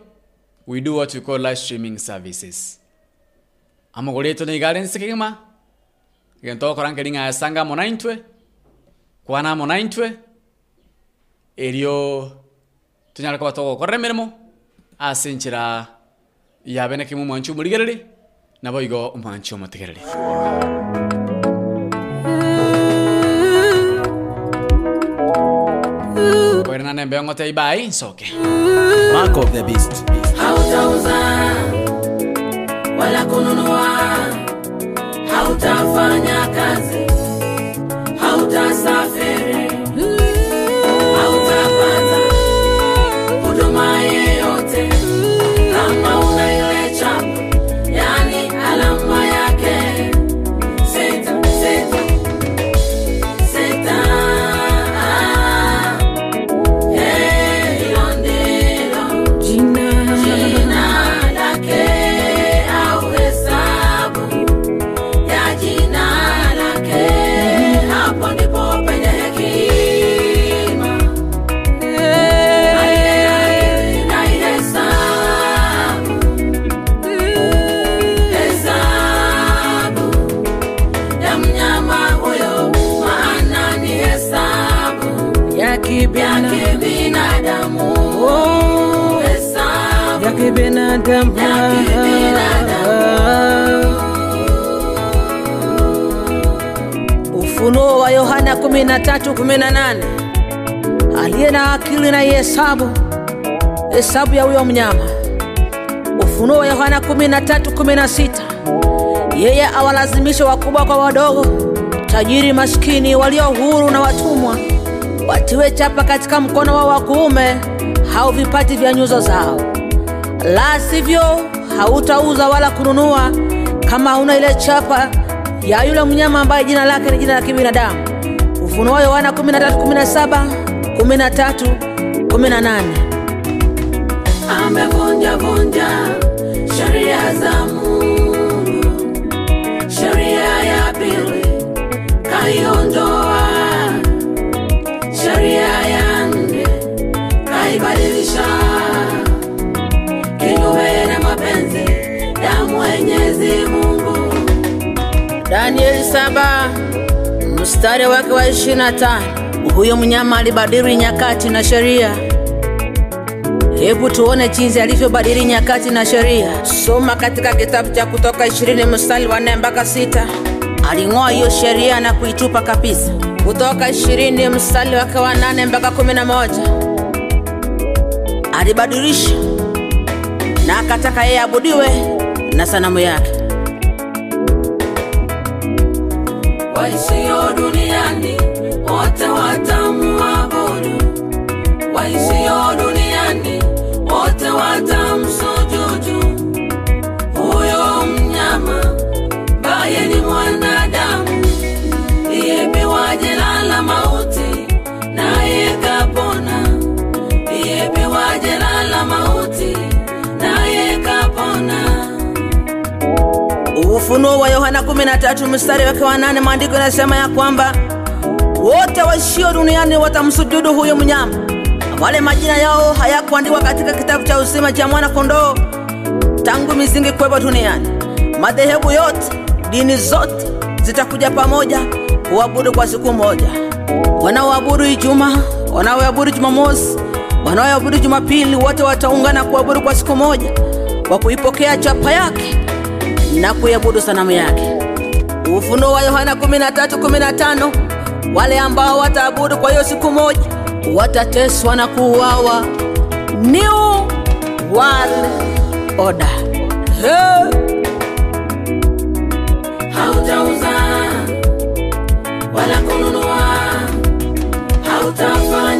We do what we call live streaming services. Amogoreto na igare nsikigima gentokora nkeringa asanga monaintwe kwana monaintwe erio tunyara koba togokora emeremo ase yabene yabenekemo omwanchi omorigereri nabo igo omwanchi omotegereri kwere nembe ong'ote ibai nsoke Mark of the beast. hautauza wala kununua, hautafanya kazi, hautasafiri, ufunuo wa yohana 13:18 aliye na akili na ihesabu hesabu ya huyo mnyama. Ufunuo wa yohana 13:16 yeye awalazimisha wakubwa kwa wadogo tajiri maskini walio huru na watumwa watiwe chapa katika mkono wao wa kuume au vipati vya nyuzo zao la sivyo hautauza wala kununua kama hauna ile chapa ya yule mnyama ambaye jina lake ni jina la kibinadamu. Ufunuo yohana 13:17 13 18 amevunja vunja sheria za Mungu, sheria ya pili. Kaiondoa, Mwenyezi Mungu. danieli saba mstari wake wa 25 huyo mnyama alibadili nyakati na sheria. Hebu tuone jinsi alivyobadili nyakati na sheria. Soma katika kitabu cha kutoka 20 mstari wa 4 mpaka 6 aling'oa hiyo sheria na kuitupa kabisa. Kutoka 20 mstari wake wa 8 mpaka 11 alibadilisha na akataka yeye abudiwe na sanamu yake waishio duniani Ufunuo wa Yohana 13 mstari wake wa nane, maandiko yanasema ya kwamba wote waishio duniani watamsujudu huyo mnyama, wale majina yao hayakuandikwa katika kitabu cha uzima cha mwana kondoo tangu misingi kuwepo duniani. Madhehebu yote, dini zote zitakuja pamoja kuabudu kwa siku moja. Wanaoabudu Ijumaa, wanaoabudu Jumamosi, wanaoabudu Jumapili, wote wataungana kuabudu kwa siku moja kwa kuipokea chapa yake na kuiabudu sanamu yake. Ufunuo wa Yohana 13:15 wale ambao wataabudu kwa hiyo siku moja watateswa na kuuawa. New World Order. Hautauza wala kununua, hautafanya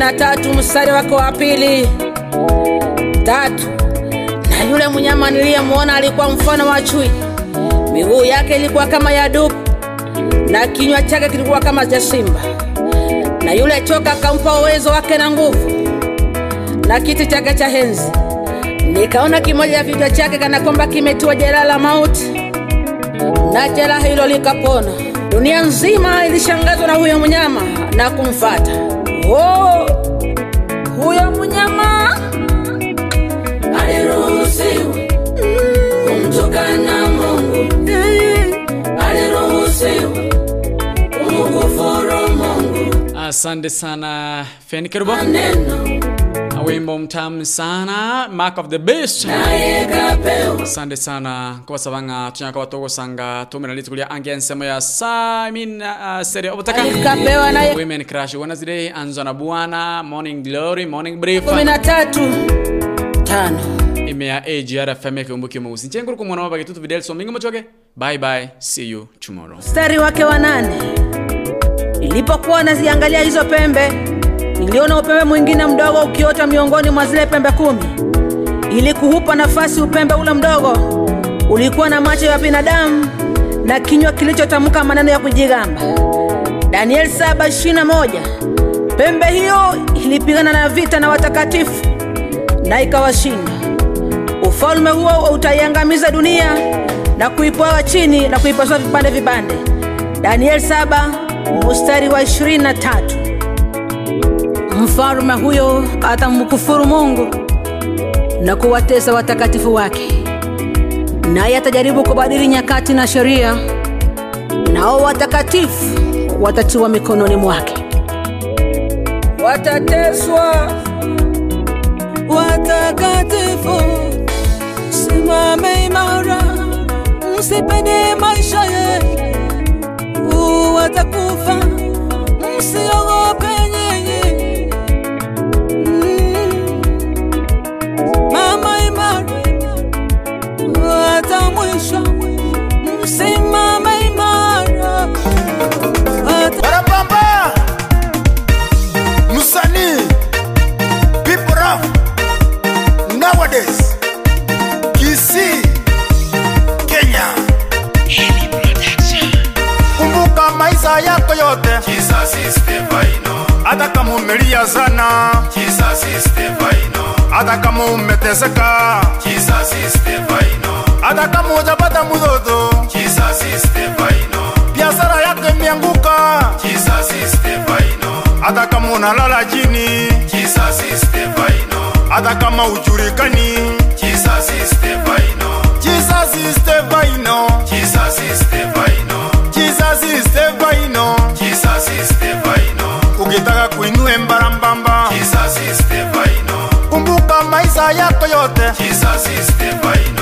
Yohana 13 mstari wako wa pili tatu. Na yule mnyama niliyemwona alikuwa mfano wa chui, miguu yake ilikuwa kama ya dubu na kinywa chake kilikuwa kama cha simba. Na yule choka akampa uwezo wake na nguvu na kiti chake cha henzi. Nikaona kimoja ya vichwa chake kana kwamba kimetiwa jeraha la mauti, na jeraha hilo likapona. Dunia nzima ilishangazwa na huyo mnyama na kumfata. Oh, kumtukana Mungu, aliruhusiwa kumkufuru Mungu. asante sana fenikerubo wimbo mtamu sana mark of the beast. Asante sana. Kubasabanga tunyaka batogosanga tumira litikulia angia nsemo ya Simon uh, sere obutaka. Kapewa women Crush wana zile anzo na bwana morning glory morning brief kumi na tatu tano imea agr fm kiumbuki mweusi nchenguru kumwana wabagitutu videli so mingi mochoke bye bye. See you tomorrow. Mstari wake wa nane. Ilipokuwa naziangalia hizo pembe niliona upembe mwingine mdogo ukiota miongoni mwa zile pembe kumi. Ili kuhupa nafasi upembe ule mdogo ulikuwa na macho ya binadamu na kinywa kilichotamka maneno ya kujigamba. Daniel 721 pembe hiyo ilipigana na vita na watakatifu na ikawashinda ufalme huo utaiangamiza dunia na kuipwaga chini na kuipasua vipande vipande. Danieli 7 mstari wa 23 mfalume huyo atamkufuru mungu na kuwatesa watakatifu wake. Naye atajaribu kubadili nyakati na sheria nao watakatifu watatiwa mikononi mwake. Watateswa watakatifu simame imara msipende maisha yenu watakufa msiogope hata kama umelia sana hata kama umeteseka hata kama ujapata mtoto biashara yake imeanguka hata kama unalala chini hata kama ujulikani. Jesus is Stefaino Jesus is Stefaino ukitaka kuinue mbarambamba kumbuka maisha yako yote. Utamu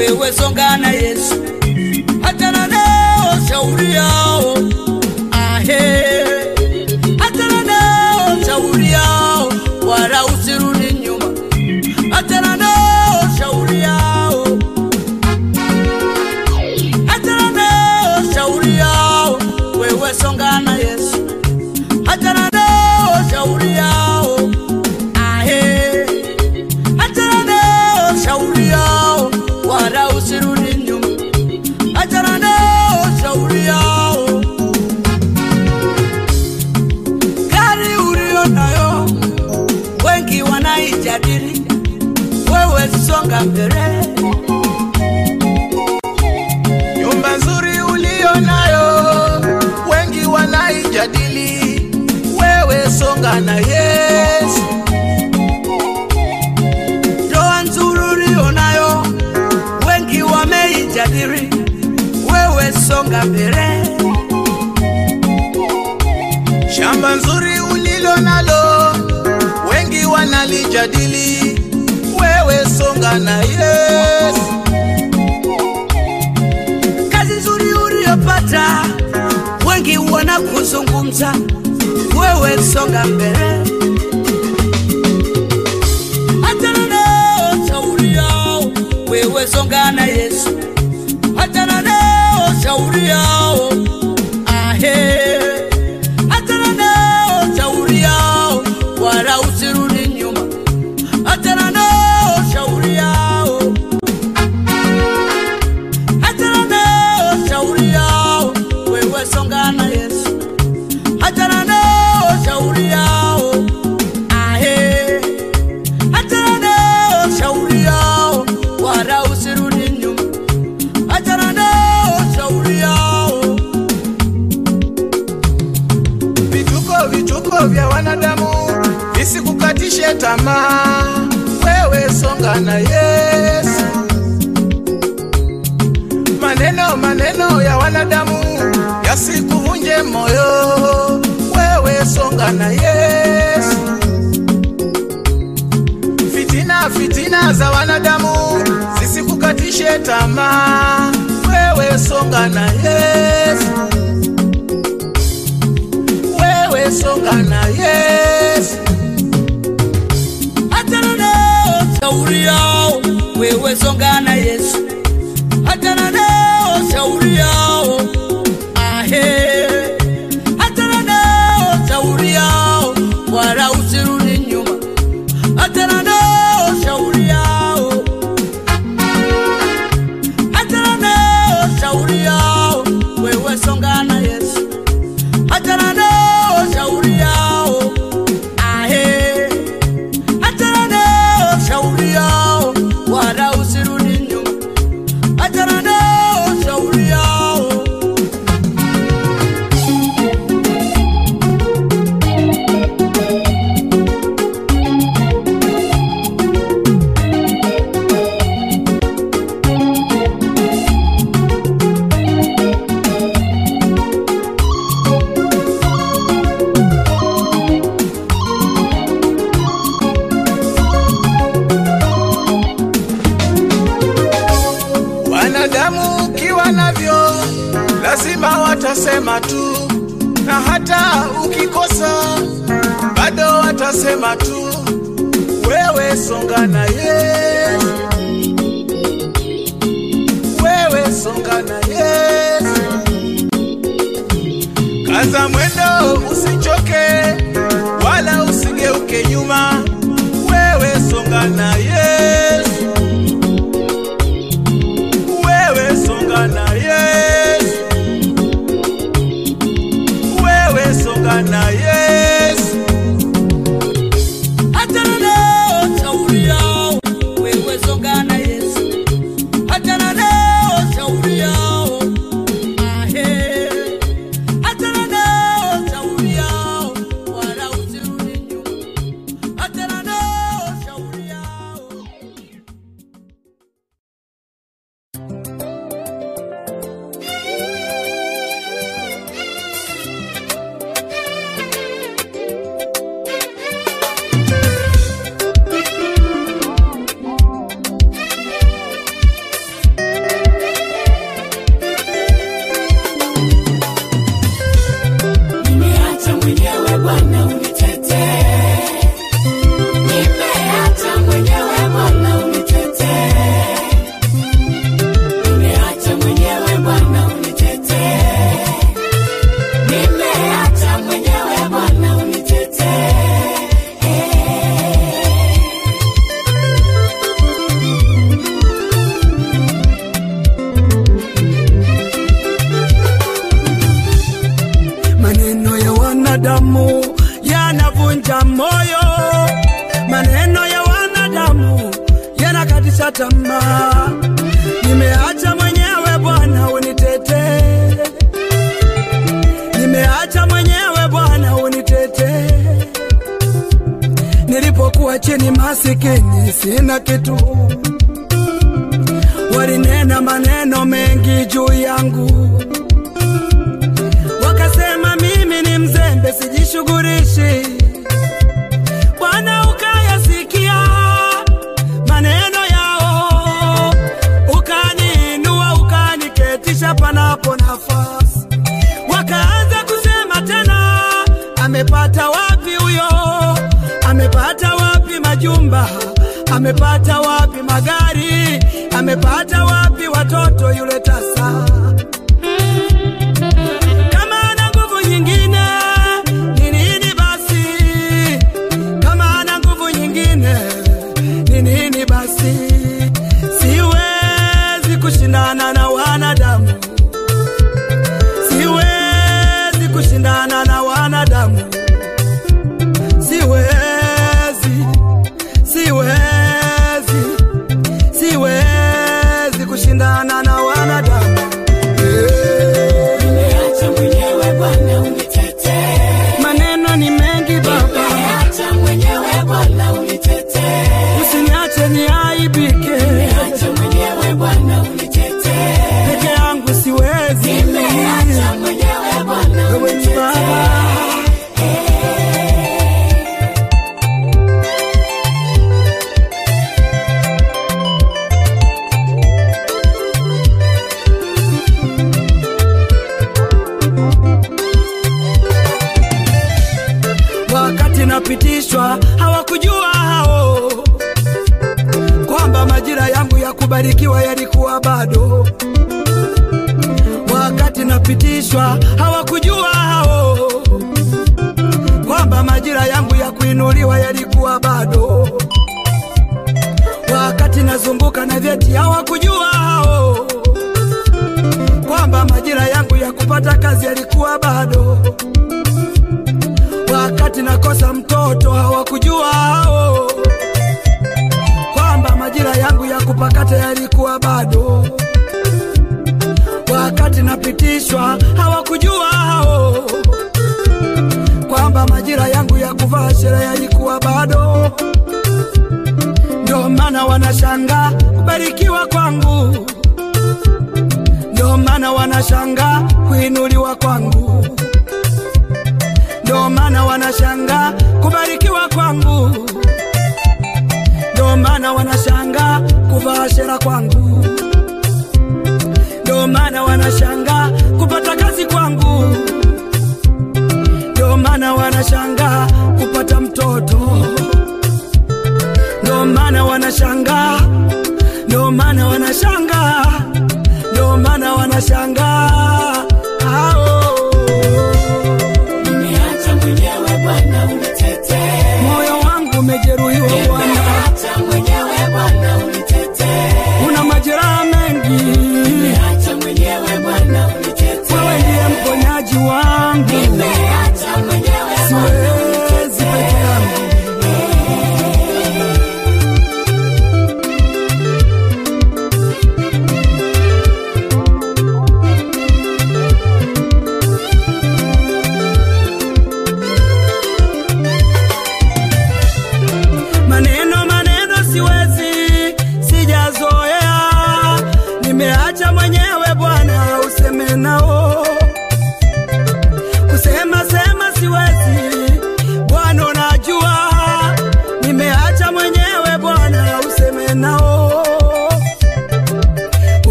wewe songa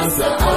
Casa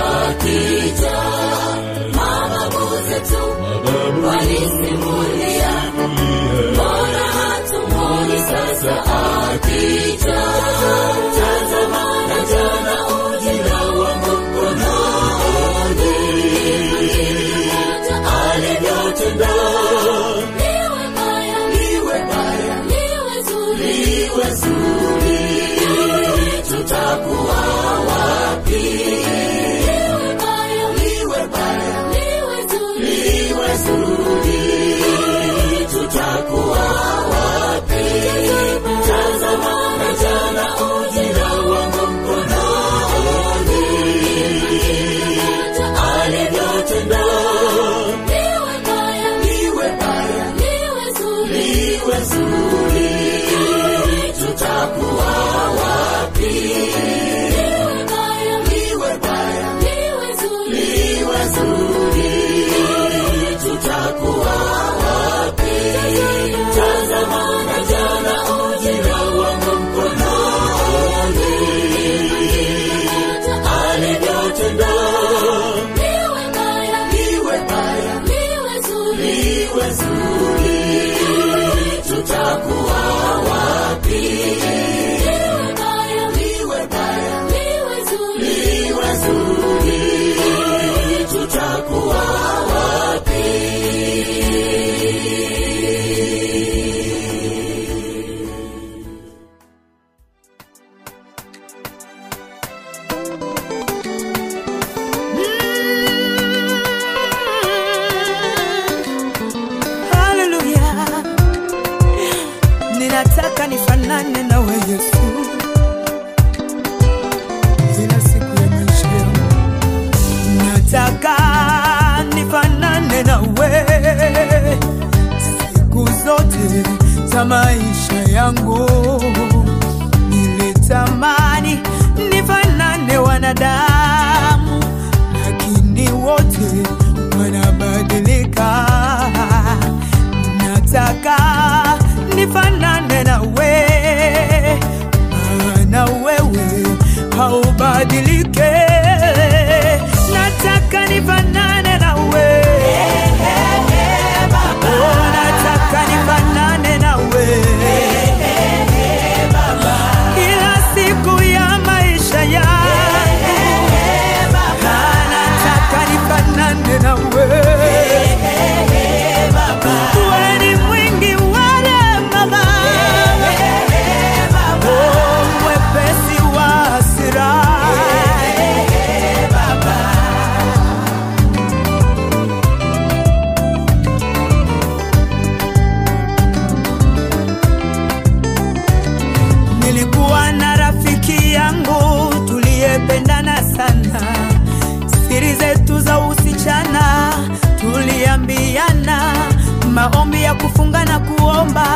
kuomba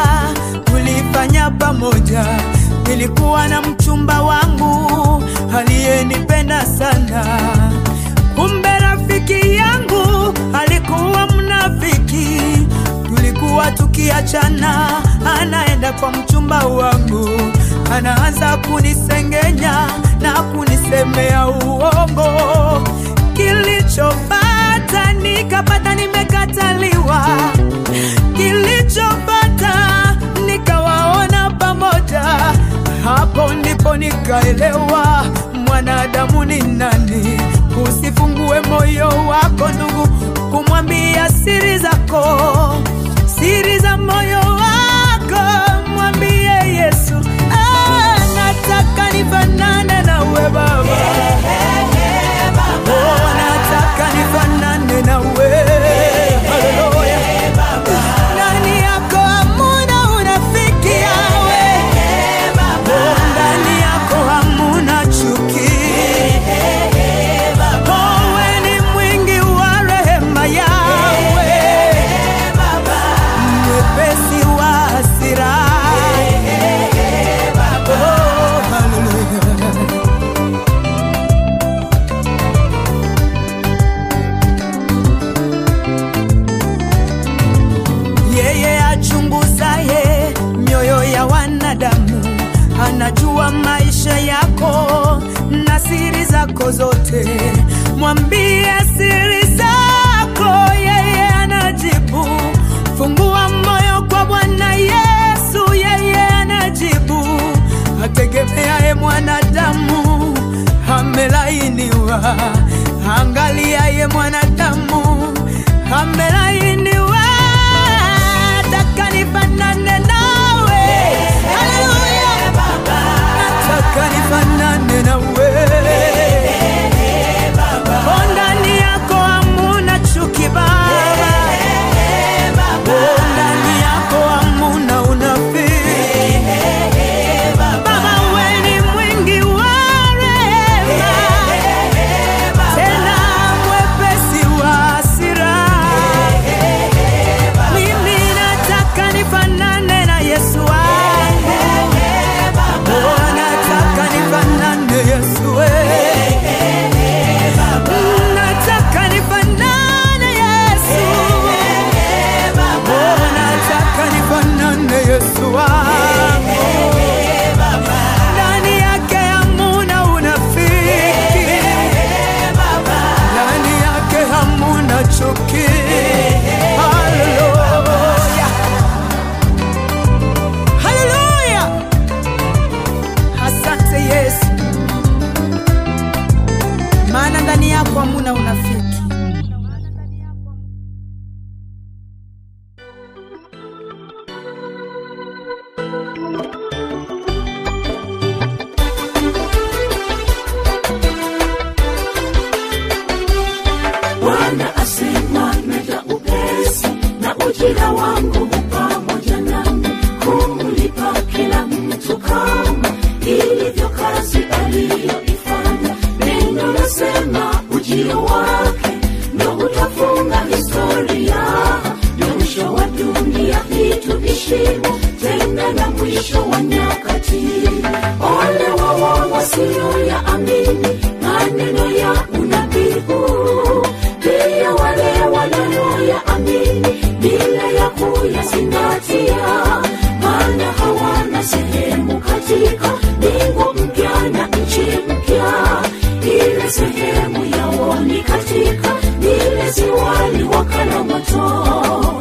tulifanya pamoja. Nilikuwa na mchumba wangu aliyenipenda sana, kumbe rafiki yangu alikuwa mnafiki. Tulikuwa tukiachana, anaenda kwa mchumba wangu, anaanza kunisengenya na kunisemea uongo. Kilichopata nikapata nimekataliwa, kilichopata nikaelewa mwanadamu ni nani. Usifungue moyo wako ndugu, kumwambia siri zako, siri za moyo wako, mwambie Yesu. Ah, nataka nifanane nawe Baba, oh, mwanadamu amelainiwa. Angaliaye mwanadamu amelainiwa tuishimo, tena na mwisho wa nyakati. Ole wao wasioyaamini maneno ya unabii huu pia wale wanayoyaamini bila ya kuyazingatia, maana hawana sehemu katika mbingu mpya na nchi mpya. Ile sehemu yao ni katika lile ziwa wakala moto.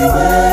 away.